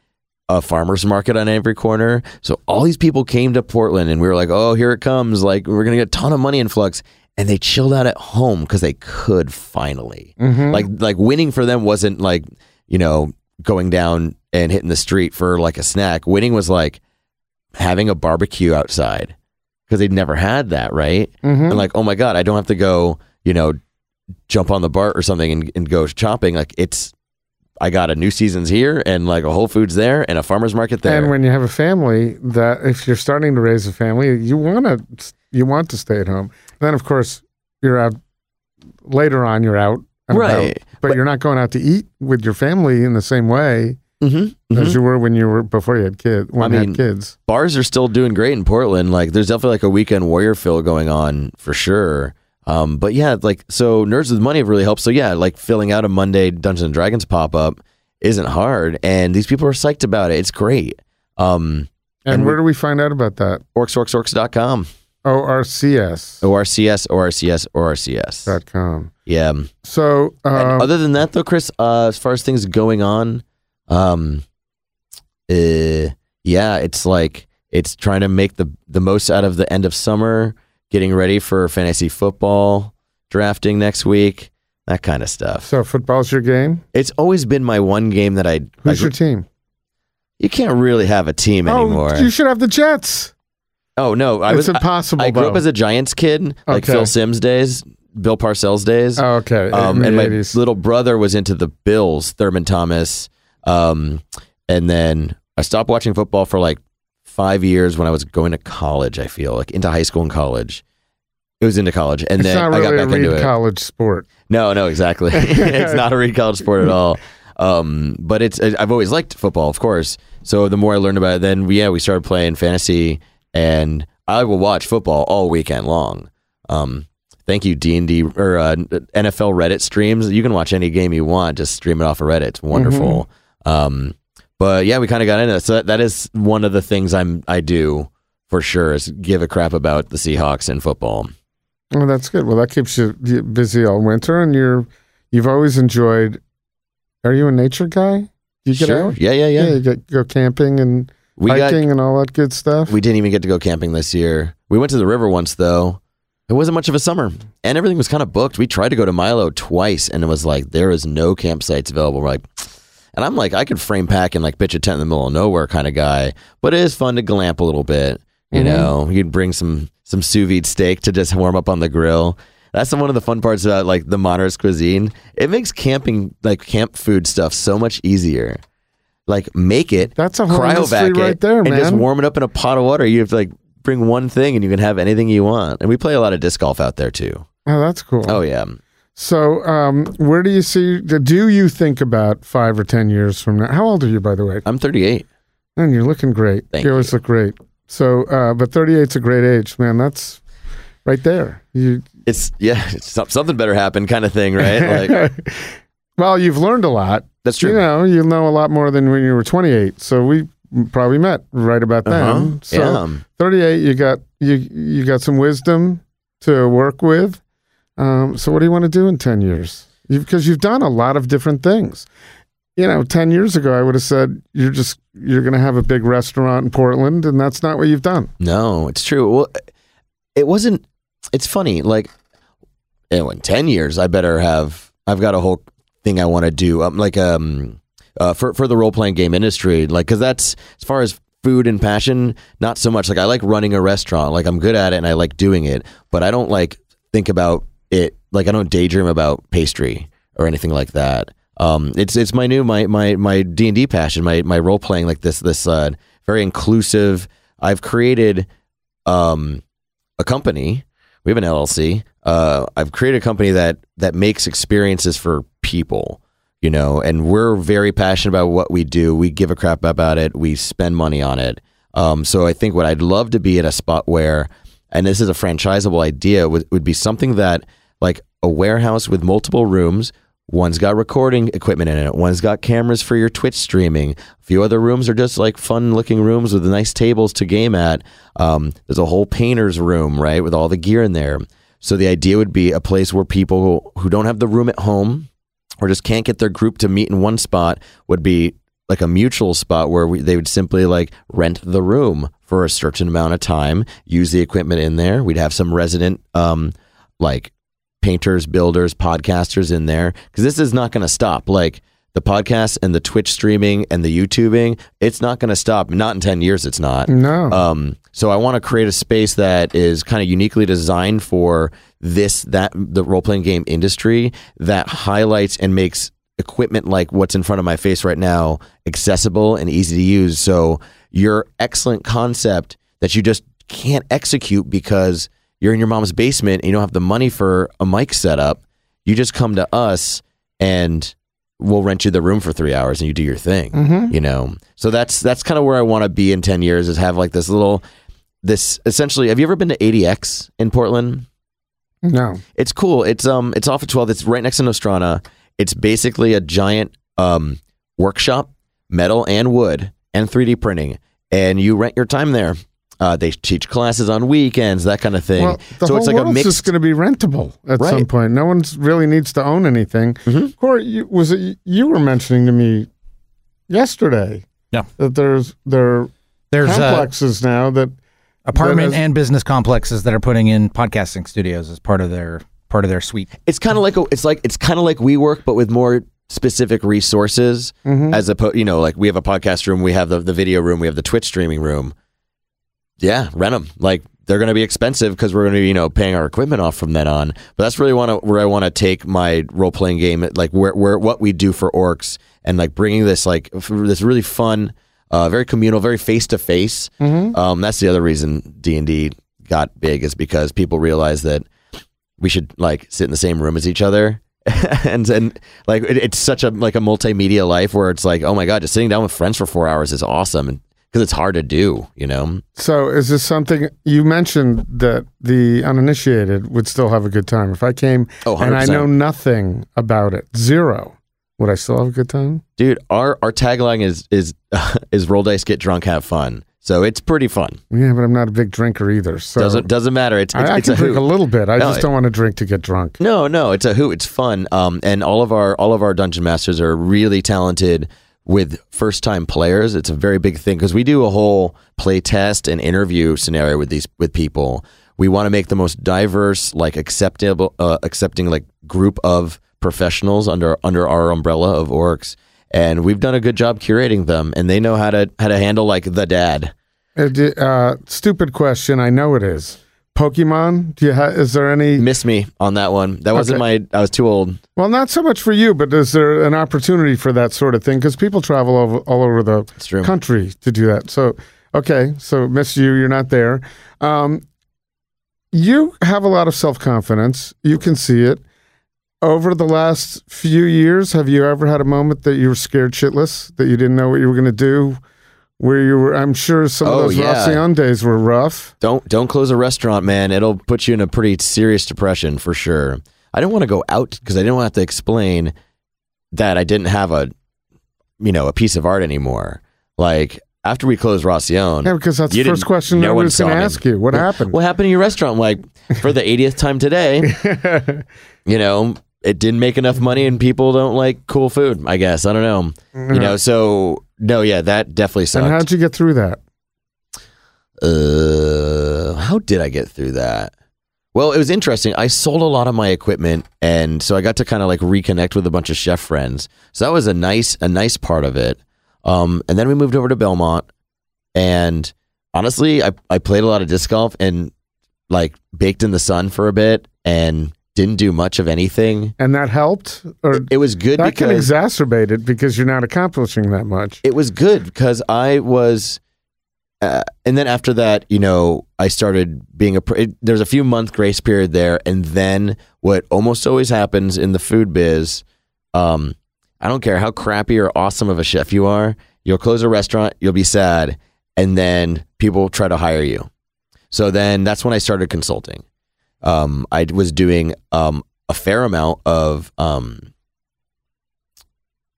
a farmer's market on every corner. So all these people came to Portland and we were like, oh, here it comes. Like, we're going to get a ton of money influx. And they chilled out at home because they could finally. Mm-hmm. Like, like winning for them wasn't like, you know, going down and hitting the street for like a snack. Winning was like having a barbecue outside because they'd never had that, right? Mm-hmm. And like, oh my God, I don't have to go, you know, jump on the BART or something and, and go shopping. Like, it's, I got a new seasons here and like a Whole Foods there and a farmer's market there. And when you have a family, that if you're starting to raise a family, you want to you want to stay at home. Then of course you're out later on. You're out, Right. about, but, you're not going out to eat with your family in the same way mm-hmm, as you were when you were before you had kids. When I you mean, had kids, bars are still doing great in Portland. Like there's definitely like a weekend warrior feel going on for sure. Um, but yeah, like so nerds with money have really helped. So yeah, like filling out a Monday Dungeons and Dragons pop up isn't hard, and these people are psyched about it. It's great. Um, and, and where do we find out about that? ORCS ORCS, ORCS, ORCS. dot com. Yeah. So uh, other than that, though, Chris, uh, as far as things going on, um, uh, yeah, it's like it's trying to make the the most out of the end of summer, getting ready for fantasy football drafting next week, that kind of stuff. so football's your game. It's always been my one game that I. Who's I your team? you can't really have a team anymore. Oh, you should have the Jets. oh no, I it's was. Impossible. I grew up as a Giants kid, like Okay. Phil Simms days, Bill Parcells days. Oh, okay. Um, and my 80s. little brother was into the Bills, Thurman Thomas. Um, and then I stopped watching football for like five years when I was going to college. I feel like into high school and college. It was into college, and it's then not I really got a back into it. college sport. No, no, exactly. it's not a read college sport at all. Um, but it's I've always liked football, of course. So the more I learned about it, then yeah, we started playing fantasy, and I will watch football all weekend long. Um, thank you, D and D or uh, NFL Reddit streams. You can watch any game you want, just stream it off of Reddit. It's wonderful. Um, but yeah, we kind of got into that. So that, that is one of the things I'm I do for sure is give a crap about the Seahawks and football. Well, that's good. Well, that keeps you busy all winter, and you're you've always enjoyed. Are you a nature guy? You get sure. out? Yeah, yeah, yeah. you get, go camping and we got hiking and all that good stuff. We didn't even get to go camping this year. We went to the river once though. It wasn't much of a summer, and everything was kind of booked. We tried to go to Milo twice, and it was like there is no campsites available. We're like, and I'm like, I could frame pack and like pitch a tent in the middle of nowhere kind of guy, but it is fun to glamp a little bit. You Mhm. know, you'd bring some some sous vide steak to just warm up on the grill. That's one of the fun parts about like the modernist cuisine. It makes camping like camp food stuff so much easier. Like make it That's a cryovac right there, and just warm it up in a pot of water. You have to like bring one thing and you can have anything you want. And we play a lot of disc golf out there too. oh, that's cool. Oh yeah. So, um, where do you see? Do you think about five or ten years from now? How old are you, by the way? I'm 38. And you're looking great. Thank you always look great. So, uh, but 38's a great age, man. That's right there. You It's yeah, it's something better happen kind of thing, right? Like well, you've learned a lot. that's true. You know, you know a lot more than when you were 28. So we probably met right about then. Uh-huh. So yeah. 38, you got you you got some wisdom to work with. Um, so what do you want to do in 10 years? Because you've done a lot of different things. You know, 10 years ago, I would have said you're just you're going to have a big restaurant in Portland, and that's not what you've done. No, it's true. Well, it wasn't. It's funny. Like, oh, in ten years, I better have. I've got a whole thing I want to do. Um, like um, uh, for for the role playing game industry. Like, because that's as far as food and passion. Not so much. Like, I like running a restaurant. Like, I'm good at it and I like doing it. But I don't like think about it. Like, I don't daydream about pastry or anything like that. Um, it's it's my new my my my D and D passion. My my role playing like this this uh, very inclusive. I've created um, a company. We have an LLC. Uh, I've created a company that that makes experiences for people. You know, and we're very passionate about what we do. We give a crap about it. We spend money on it. Um, so I think what I'd love to be at a spot where and this is a franchisable idea, would, would be something that like a warehouse with multiple rooms. One's got recording equipment in it. One's got cameras for your Twitch streaming. A few other rooms are just like fun looking rooms with nice tables to game at. Um, there's a whole painter's room, right, with all the gear in there. So the idea would be a place where people who don't have the room at home or just can't get their group to meet in one spot would be like a mutual spot where we, they would simply like rent the room for a certain amount of time, use the equipment in there. We'd have some resident um, like painters, builders, podcasters in there because this is not going to stop. Like the podcast and the Twitch streaming and the YouTubing, it's not going to stop. Not in 10 years, it's not. No. Um, so I want to create a space that is kind of uniquely designed for this, that, the role playing game industry that highlights and makes equipment like what's in front of my face right now accessible and easy to use. So your excellent concept that you just can't execute because you're in your mom's basement and you don't have the money for a mic setup, you just come to us and we'll rent you the room for three hours and you do your thing. You know, so that's that's kind of where I want to be in ten years is have like this little this essentially. Have you ever been to ADX in Portland? no. It's cool. It's um it's off of 12. It's right next to Nostrana. It's basically a giant um workshop, metal and wood and 3D printing. And you rent your time there. Uh, they teach classes on weekends, that kind of thing. Well, the so whole it's like a world's mixed just going to be rentable at Right. some point. No one's really needs to own anything. Mhm. Corey, you, was it you were mentioning to me yesterday? Yeah. that there's there are There's uh, complexes now that apartment that has- and business complexes that are putting in podcasting studios as part of their part of their suite. it's kind of like a, it's like it's kind of like we work but with more specific resources Mm-hmm. as opposed you know like we have a podcast room we have the, the video room we have the twitch streaming room yeah rent them like they're going to be expensive because we're going to be you know paying our equipment off from then on. But that's really want to where i want to take my role-playing game like where, where what we do for orcs and like bringing this like this really fun uh, very communal very face-to-face. Um, that's the other reason d&d got big is because people realize that we should like sit in the same room as each other. And and like it, it's such a like a multimedia life where it's like oh my god just sitting down with friends for four hours is awesome. And because it's hard to do you know So is this something you mentioned that the uninitiated would still have a good time? If I came Oh, and I know nothing about it, zero, would I still have a good time? dude our our tagline is is is roll dice get drunk have fun so it's pretty fun Yeah, but I'm not a big drinker either. So doesn't doesn't matter it's it's, I, I it's can a drink hoot. a little bit. I No, just don't want to drink to get drunk. No, no, it's a hoot. It's fun. Um, and all of our all of our dungeon masters are really talented with first time players. It's a very big thing because we do a whole play test and interview scenario with these with people. We want to make the most diverse, like acceptable, uh, accepting like group of professionals under under our umbrella of orcs. And we've done a good job curating them, and they know how to how to handle like the dad. Uh, uh, stupid question. I know it is. Pokemon. Do you ha- is there any? Miss me on that one. That wasn't my. I was too old. Well, not so much for you, but is there an opportunity for that sort of thing? Because people travel over, all over the true. country to do that. So, okay, so miss you, you're not there. Um, you have a lot of self confidence. You can see it. Over the last few years, have you ever had a moment that you were scared shitless, that you didn't know what you were going to do? Where you were, I'm sure some of Oh, those yeah. Racion days were rough. Don't don't close a restaurant, man. It'll put you in a pretty serious depression for sure. I didn't want to go out because I didn't want to have to explain that I didn't have a you know a piece of art anymore. Like after we closed Racion, Yeah, because that's the first question no I one was going to ask you. What happened? What happened to your restaurant? Like for the 80th time today, you know, it didn't make enough money and people don't like cool food. I guess I don't know. You know, so no, yeah, that definitely sucked. and how'd you get through that? Uh, how did I get through that? Well, it was interesting. I sold a lot of my equipment, and so I got to kind of like reconnect with a bunch of chef friends. So that was a nice, a nice part of it. Um, and then we moved over to Belmont, and honestly, I I played a lot of disc golf and like baked in the sun for a bit, and didn't do much of anything. And that helped? Or It was good that can because exacerbate it because you're not accomplishing that much. it was good because I was, uh, and then after that, you know, I started being a. It, there's a few month grace period there, and then what almost always happens in the food biz, um, I don't care how crappy or awesome of a chef you are, you'll close a restaurant, you'll be sad, and then people will try to hire you. So then that's when I started consulting. Um, I was doing um, a fair amount of um,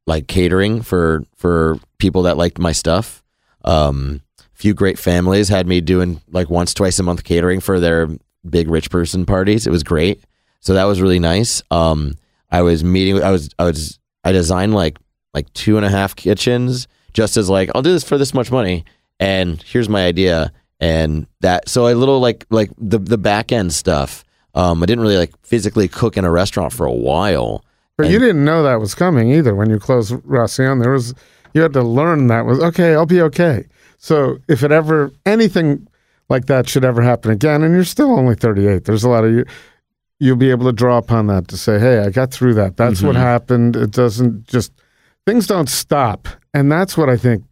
like catering for for people that liked my stuff. Um, few great families had me doing like once twice a month catering for their big rich person parties. It was great. So that was really nice. Um, I was meeting. I was. I was. I designed like like two and a half kitchens, just as like I'll do this for this much money, and here's my idea, and that. So a little like like the the back end stuff. Um, I didn't really like physically cook in a restaurant for a while. But you didn't know that was coming either when you closed Racion. There was you had to learn that was okay. I'll be okay. So if it ever anything like that should ever happen again, and you're still only 38, there's a lot of you. You'll be able to draw upon that to say, "Hey, I got through that. That's what happened. It doesn't just things don't stop, and that's what I think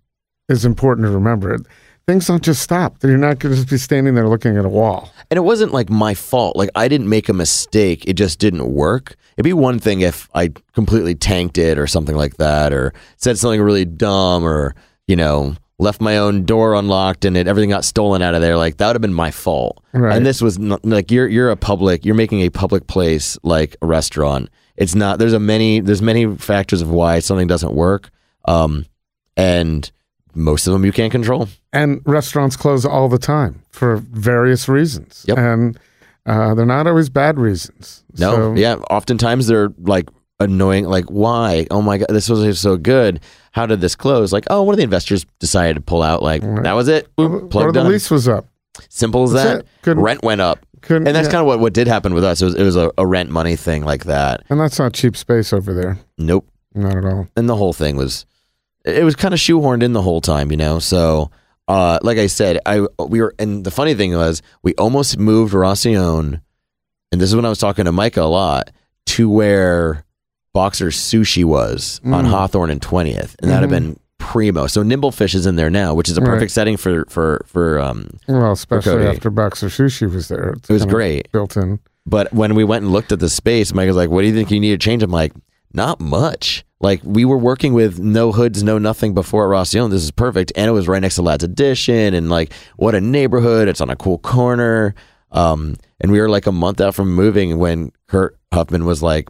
is important to remember. Things don't just stop. You're not going to just be standing there looking at a wall. And it wasn't like my fault. Like I didn't make a mistake. It just didn't work. It'd be one thing if I completely tanked it or something like that, or said something really dumb, or you know, left my own door unlocked and it everything got stolen out of there. Like that would have been my fault. Right. And this was not, like you're you're a public. You're making a public place like a restaurant. It's not. There's a many. There's many factors of why something doesn't work. Um, and most of them you can't control. And restaurants close all the time for various reasons. Yep. And uh, they're not always bad reasons. No, So- yeah. Oftentimes they're like annoying. Like, why? Oh my god, this was so good. How did this close? Like, oh, one of the investors decided to pull out. Like, that was it. Boop, Or the done. lease was up. Simple as That's that. Rent went up, and that's yeah. kind of what what did happen with us. It was it was a, a rent money thing like that. and that's not cheap space over there. Nope. Not at all. and the whole thing was it was kind of shoehorned in the whole time, you know. So, uh, like I said, I we were, and the funny thing was, we almost moved Racion, and this is when I was talking to Micah a lot to where Boxer Sushi was on Mm. Hawthorne and Twentieth, and that'd have been primo. So Nimblefish is in there now, which is a perfect Right. setting for for for um. Well, especially after Boxer Sushi was there. It's It was great. Built in. But when we went and looked at the space, Mike was like, "What do you think you need to change?" I'm like, "Not much. Like we were working with no hoods, no nothing before at Racion. This is perfect, and it was right next to Ladd's Addition, and like what a neighborhood. It's on a cool corner. Um, and we were like a month out from moving when Kurt Huffman was like,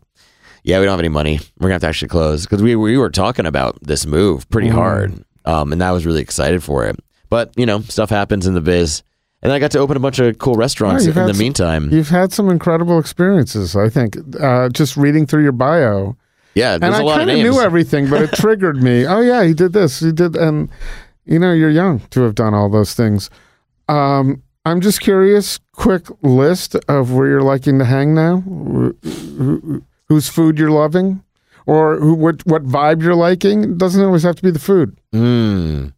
"Yeah, we don't have any money. We're gonna have to actually close because we we were talking about this move pretty hard. Um, and I was really excited for it. But you know, stuff happens in the biz." And I got to open a bunch of cool restaurants Yeah, in the some- meantime. You've had some incredible experiences, I think. Uh, just reading through your bio. Yeah, there's and a I lot of kind of knew everything, but it triggered me. Oh, yeah, he did this. He did. And, you know, you're young to have done all those things. Um, I'm just curious, quick list of where you're liking to hang now, Wh- wh- whose food you're loving, or who, what, what vibe you're liking. It doesn't always have to be the food. Mm,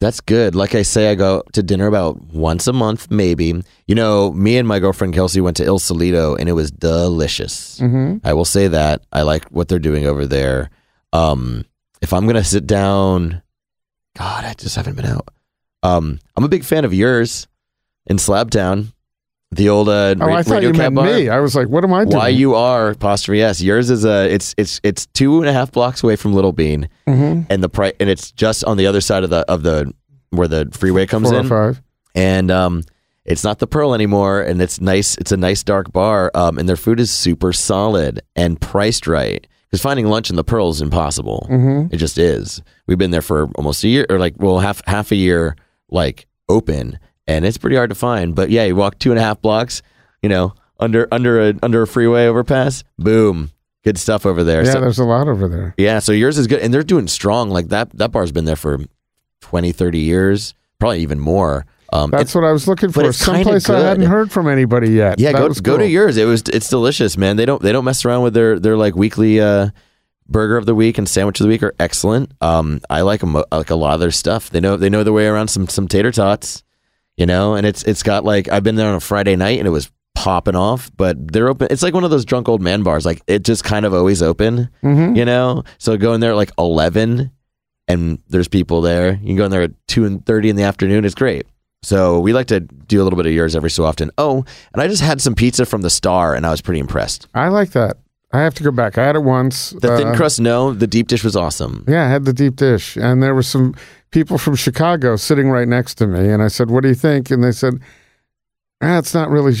that's good. Like I say, I go to dinner about once a month, maybe. You know, me and my girlfriend Kelsey went to Il Solito, and it was delicious. Mm-hmm. I will say that I like what they're doing over there. Um, if I'm gonna sit down, God, I just haven't been out. Um, I'm a big fan of Yur's in Slabtown, the old uh, Oh, ra- I thought Radio you meant bar. me. I was like, what am I doing? Why you are apostrophe s. Yur's is a it's it's it's two and a half blocks away from Little Bean, hmm and the price and it's just on the other side of the of the where the freeway comes Four in, five. and um, it's not the Pearl anymore, and it's nice. It's a nice dark bar, um, and their food is super solid and priced right. Because finding lunch in the Pearl is impossible. Mm-hmm. It just is. We've been there for almost a year, or like well half half a year, like open, and it's pretty hard to find. But yeah, you walk two and a half blocks, you know, under under a under a freeway overpass, boom, good stuff over there. Yeah, So- there's a lot over there. yeah, so Yur's is good. And they're doing strong. Like that that bar's been there for 20, 30 years, probably even more. Um, That's what I was looking for. Someplace I hadn't heard from anybody yet. yeah, That go go to Yur's. It was it's delicious, man. They don't they don't mess around with their their like weekly uh burger of the week and sandwich of the week are excellent. Um I like them like a lot of their stuff. They know they know their way around some some tater tots, you know, and it's it's got like I've been there on a Friday night and it was popping off, but they're open. It's like one of those drunk old man bars. Like it just kind of always open. Mhm. you know so go in there at like 11 and there's people there you can go in there at 2 and 30 in the afternoon it's great so we like to do a little bit of Yur's every so often oh and i just had some pizza from the star and i was pretty impressed I like that. I have to go back. I had it once. the thin Uh, crust no the deep dish was awesome Yeah, I had the deep dish, and there were some people from Chicago sitting right next to me, and I said, "What do you think?" And they said, ah, it's not really.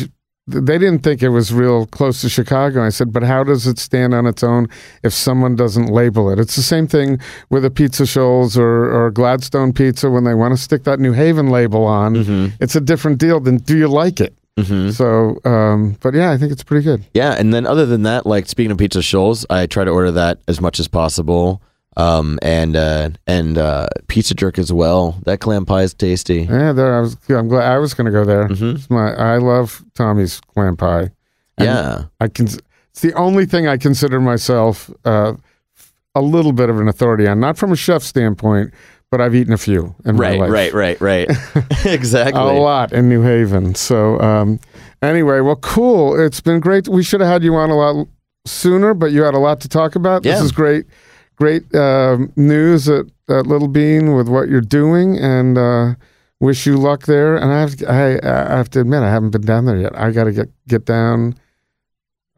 They didn't think it was real close to Chicago. I said, but how does it stand on its own if someone doesn't label it? It's the same thing with Apizza Scholls or, or Gladstone Pizza when they want to stick that New Haven label on. Mm-hmm. It's a different deal than do you like it? Mhm. So, um, but yeah, I think it's pretty good. Yeah, and then other than that, like speaking of Apizza Scholls, I try to order that as much as possible. Um, and uh, and uh, pizza jerk as well. That clam pie is tasty. Yeah, there. I was. I'm glad I was going to go there. Mhm. My. I love Tommy's clam pie. And Yeah, I can. It's the only thing I consider myself uh, a little bit of an authority on. Not from a chef standpoint, but I've eaten a few in my right, life. right, right, right. exactly. A lot in New Haven. So um, anyway, well, cool. It's been great. We should have had you on a lot sooner, but you had a lot to talk about. This is great, great um, news at, at Little Bean with what you're doing, and uh, wish you luck there. And I have, to, I, I have to admit, I haven't been down there yet. I got to get get down.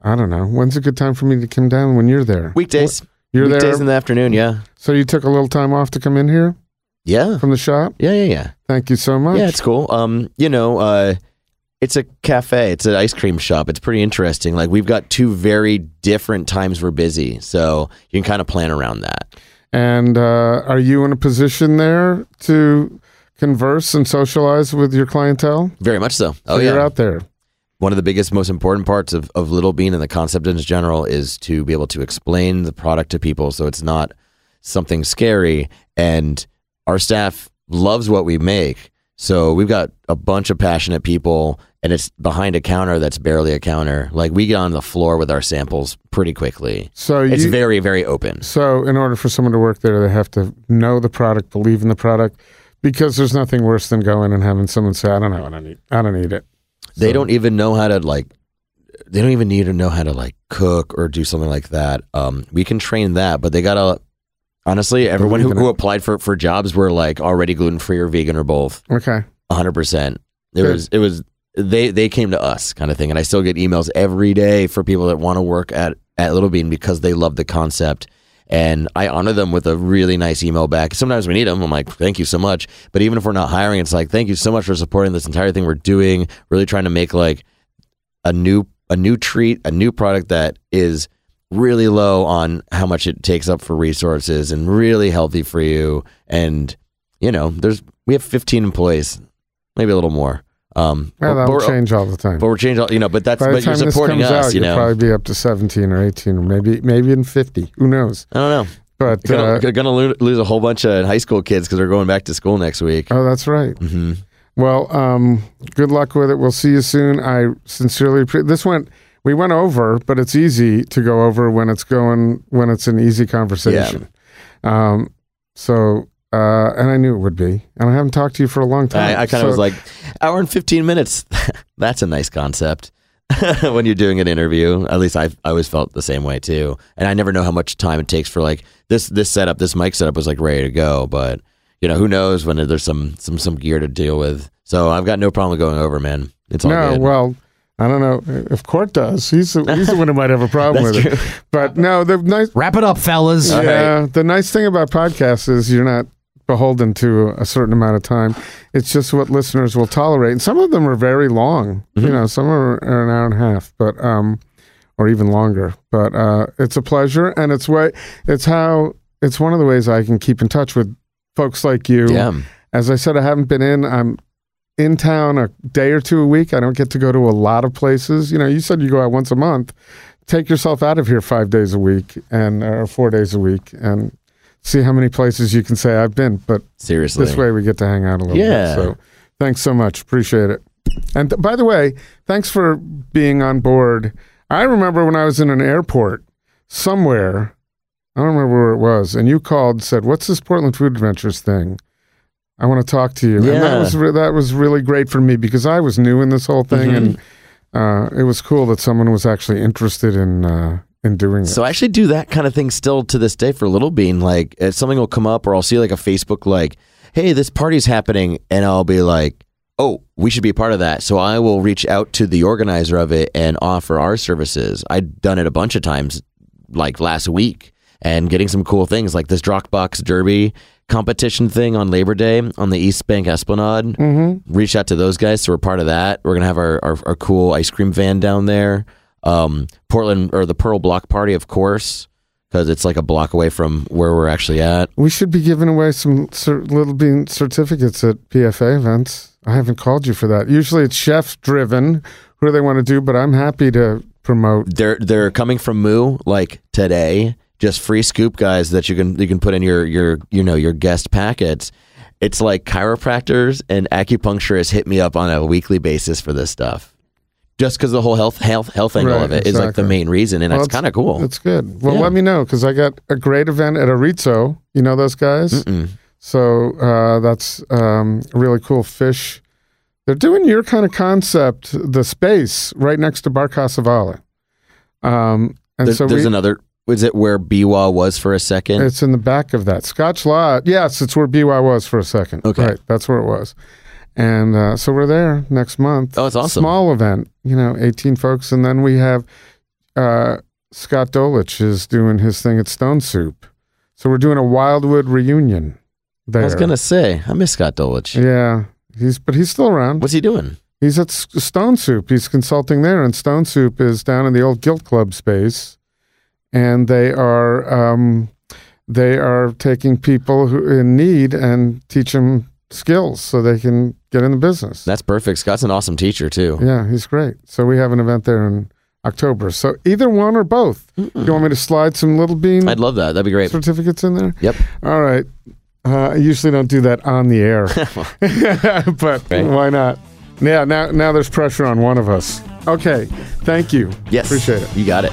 I don't know. When's a good time for me to come down when you're there? Weekdays. You're Weekdays there. in the afternoon. Yeah. so you took a little time off to come in here Yeah. from the shop. Yeah. Yeah. Yeah. Thank you so much. Yeah, it's cool. Um, you know, uh, it's a cafe. It's an ice cream shop. It's pretty interesting. Like we've got two very different times we're busy, so you can kind of plan around that. And uh, are you in a position there to converse and socialize with your clientele? Very much so. So Oh you're out there. One of the biggest, most important parts of, of Little Bean and the concept in general is to be able to explain the product to people so it's not something scary. And our staff loves what we make. So we've got a bunch of passionate people and it's behind a counter that's barely a counter. Like we get on the floor with our samples pretty quickly. So It's you, very, very open. so in order for someone to work there, they have to know the product, believe in the product, because there's nothing worse than going and having someone say, "I don't know what I need. I don't need it." They So- don't even know how to like. They don't even need to know how to like cook or do something like that. Um, we can train that, but they gotta. Honestly, everyone who, who applied for for jobs were like already gluten free or vegan or both. Okay. hundred percent. It Good. was it was they they came to us kind of thing, and I still get emails every day for people that want to work at at Little Bean because they love the concept. And I honor them with a really nice email back. Sometimes we need them. I'm like, thank you so much. But even if we're not hiring, it's like, thank you so much for supporting this entire thing we're doing. Really trying to make like a new a new treat, a new product that is really low on how much it takes up for resources and really healthy for you. And you know, there's we have 15 employees, maybe a little more. Um, Well, but, that'll change all the time. but we're changing, you know. But that's but you're supporting us, out, you know. probably be up to 17 or 18 or maybe maybe even 50. Who knows? I don't know. But Gonna, uh, gonna lo- lose a whole bunch of high school kids because they're going back to school next week. oh, that's right. hmm Well, um, good luck with it. We'll see you soon. I sincerely appre- this went we went over, but it's easy to go over when it's going when it's an easy conversation. Um, so uh, and I knew it would be, and I haven't talked to you for a long time. I, I kind of So- was like, hour and 15 minutes. That's a nice concept. when you're doing an interview, at least I I always felt the same way too. And I never know how much time it takes for like this this setup, this mic setup was like ready to go, but you know who knows when there's some some some gear to deal with. So I've got no problem going over, man. It's all no, good. well. I don't know if Cort does. He's the, he's the one who might have a problem That's with true. it. But no, the nice Wrap it up, fellas. All yeah, the nice thing about podcasts is you're not beholden to a certain amount of time. It's just what listeners will tolerate. And some of them are very long. Mm-hmm. You know, some are, are an hour and a half, but um, or even longer. But uh, it's a pleasure, and it's way it's how it's one of the ways I can keep in touch with folks like you. Yeah. As I said, I haven't been in. I'm in town a day or two a week. I don't get to go to a lot of places. You know, you said you go out once a month. Take yourself out of here five days a week and or four days a week and see how many places you can say I've been. But Seriously. this way we get to hang out a little Yeah. bit. So thanks so much. Appreciate it. And th- by the way, thanks for being on board. I remember when I was in an airport somewhere, I don't remember where it was, and you called said, What's this Portland Food Adventures thing? I want to talk to you. And that was re- that was really great for me because I was new in this whole thing, Mhm. and uh, it was cool that someone was actually interested in uh, in doing it. So I actually do that kind of thing still to this day for Little Bean. Like something will come up, or I'll see like a Facebook like, "Hey, this party's happening," and I'll be like, "Oh, we should be a part of that." So I will reach out to the organizer of it and offer our services. I've done it a bunch of times, like last week, and getting some cool things like this Dropbox Derby competition thing on Labor Day on the East Bank Esplanade. Mm-hmm. Reach out to those guys, so we're part of that. We're gonna have our, our, our cool ice cream van down there. Um, Portland or the Pearl Block Party, of course, because it's like a block away from where we're actually at. We should be giving away some little bean certificates at PFA events. I haven't called you for that. Usually it's chef driven, who do they want to do, but I'm happy to promote. They're they're coming from Moo like today. Just free scoop guys that you can you can put in your your you know your guest packets. It's like chiropractors and acupuncturists hit me up on a weekly basis for this stuff. Just because the whole health health health angle Right, of it is like the main reason, and Well, it's kind of cool. It's good. Well, Yeah. let me know because I got a great event at Arizo. You know those guys? Mm-mm. So uh, that's um, really cool fish. They're doing your kind of concept, the space right next to Bar Casa Vale. Um, and There- so there's we, another. Was it where Biwa was for a second? it's in the back of that Scotch Lodge. Yes, it's where Biwa was for a second. Okay. right, that's where it was. And uh, so we're there next month. Oh, it's awesome. Small event, you know, 18 folks, and then we have uh, Scott Dolich is doing his thing at Stone Soup. So we're doing a Wildwood reunion there. I was gonna say I miss Scott Dolich. Yeah, he's but he's still around. What's he doing? He's at S- Stone Soup. He's consulting there, and Stone Soup is down in the old Guild Club space, and they are um, they are taking people who in need and teach them skills so they can get in the business. That's perfect. Scott's an awesome teacher too. yeah, he's great. So we have an event there in October. So either one or both. You want me to slide some little bean I'd love that. That'd be great. certificates in there? Yep. All right. Uh, I usually don't do that on the air, but Right. why not? Yeah, now now there's pressure on one of us. Okay, thank you. Yes. appreciate it. You got it.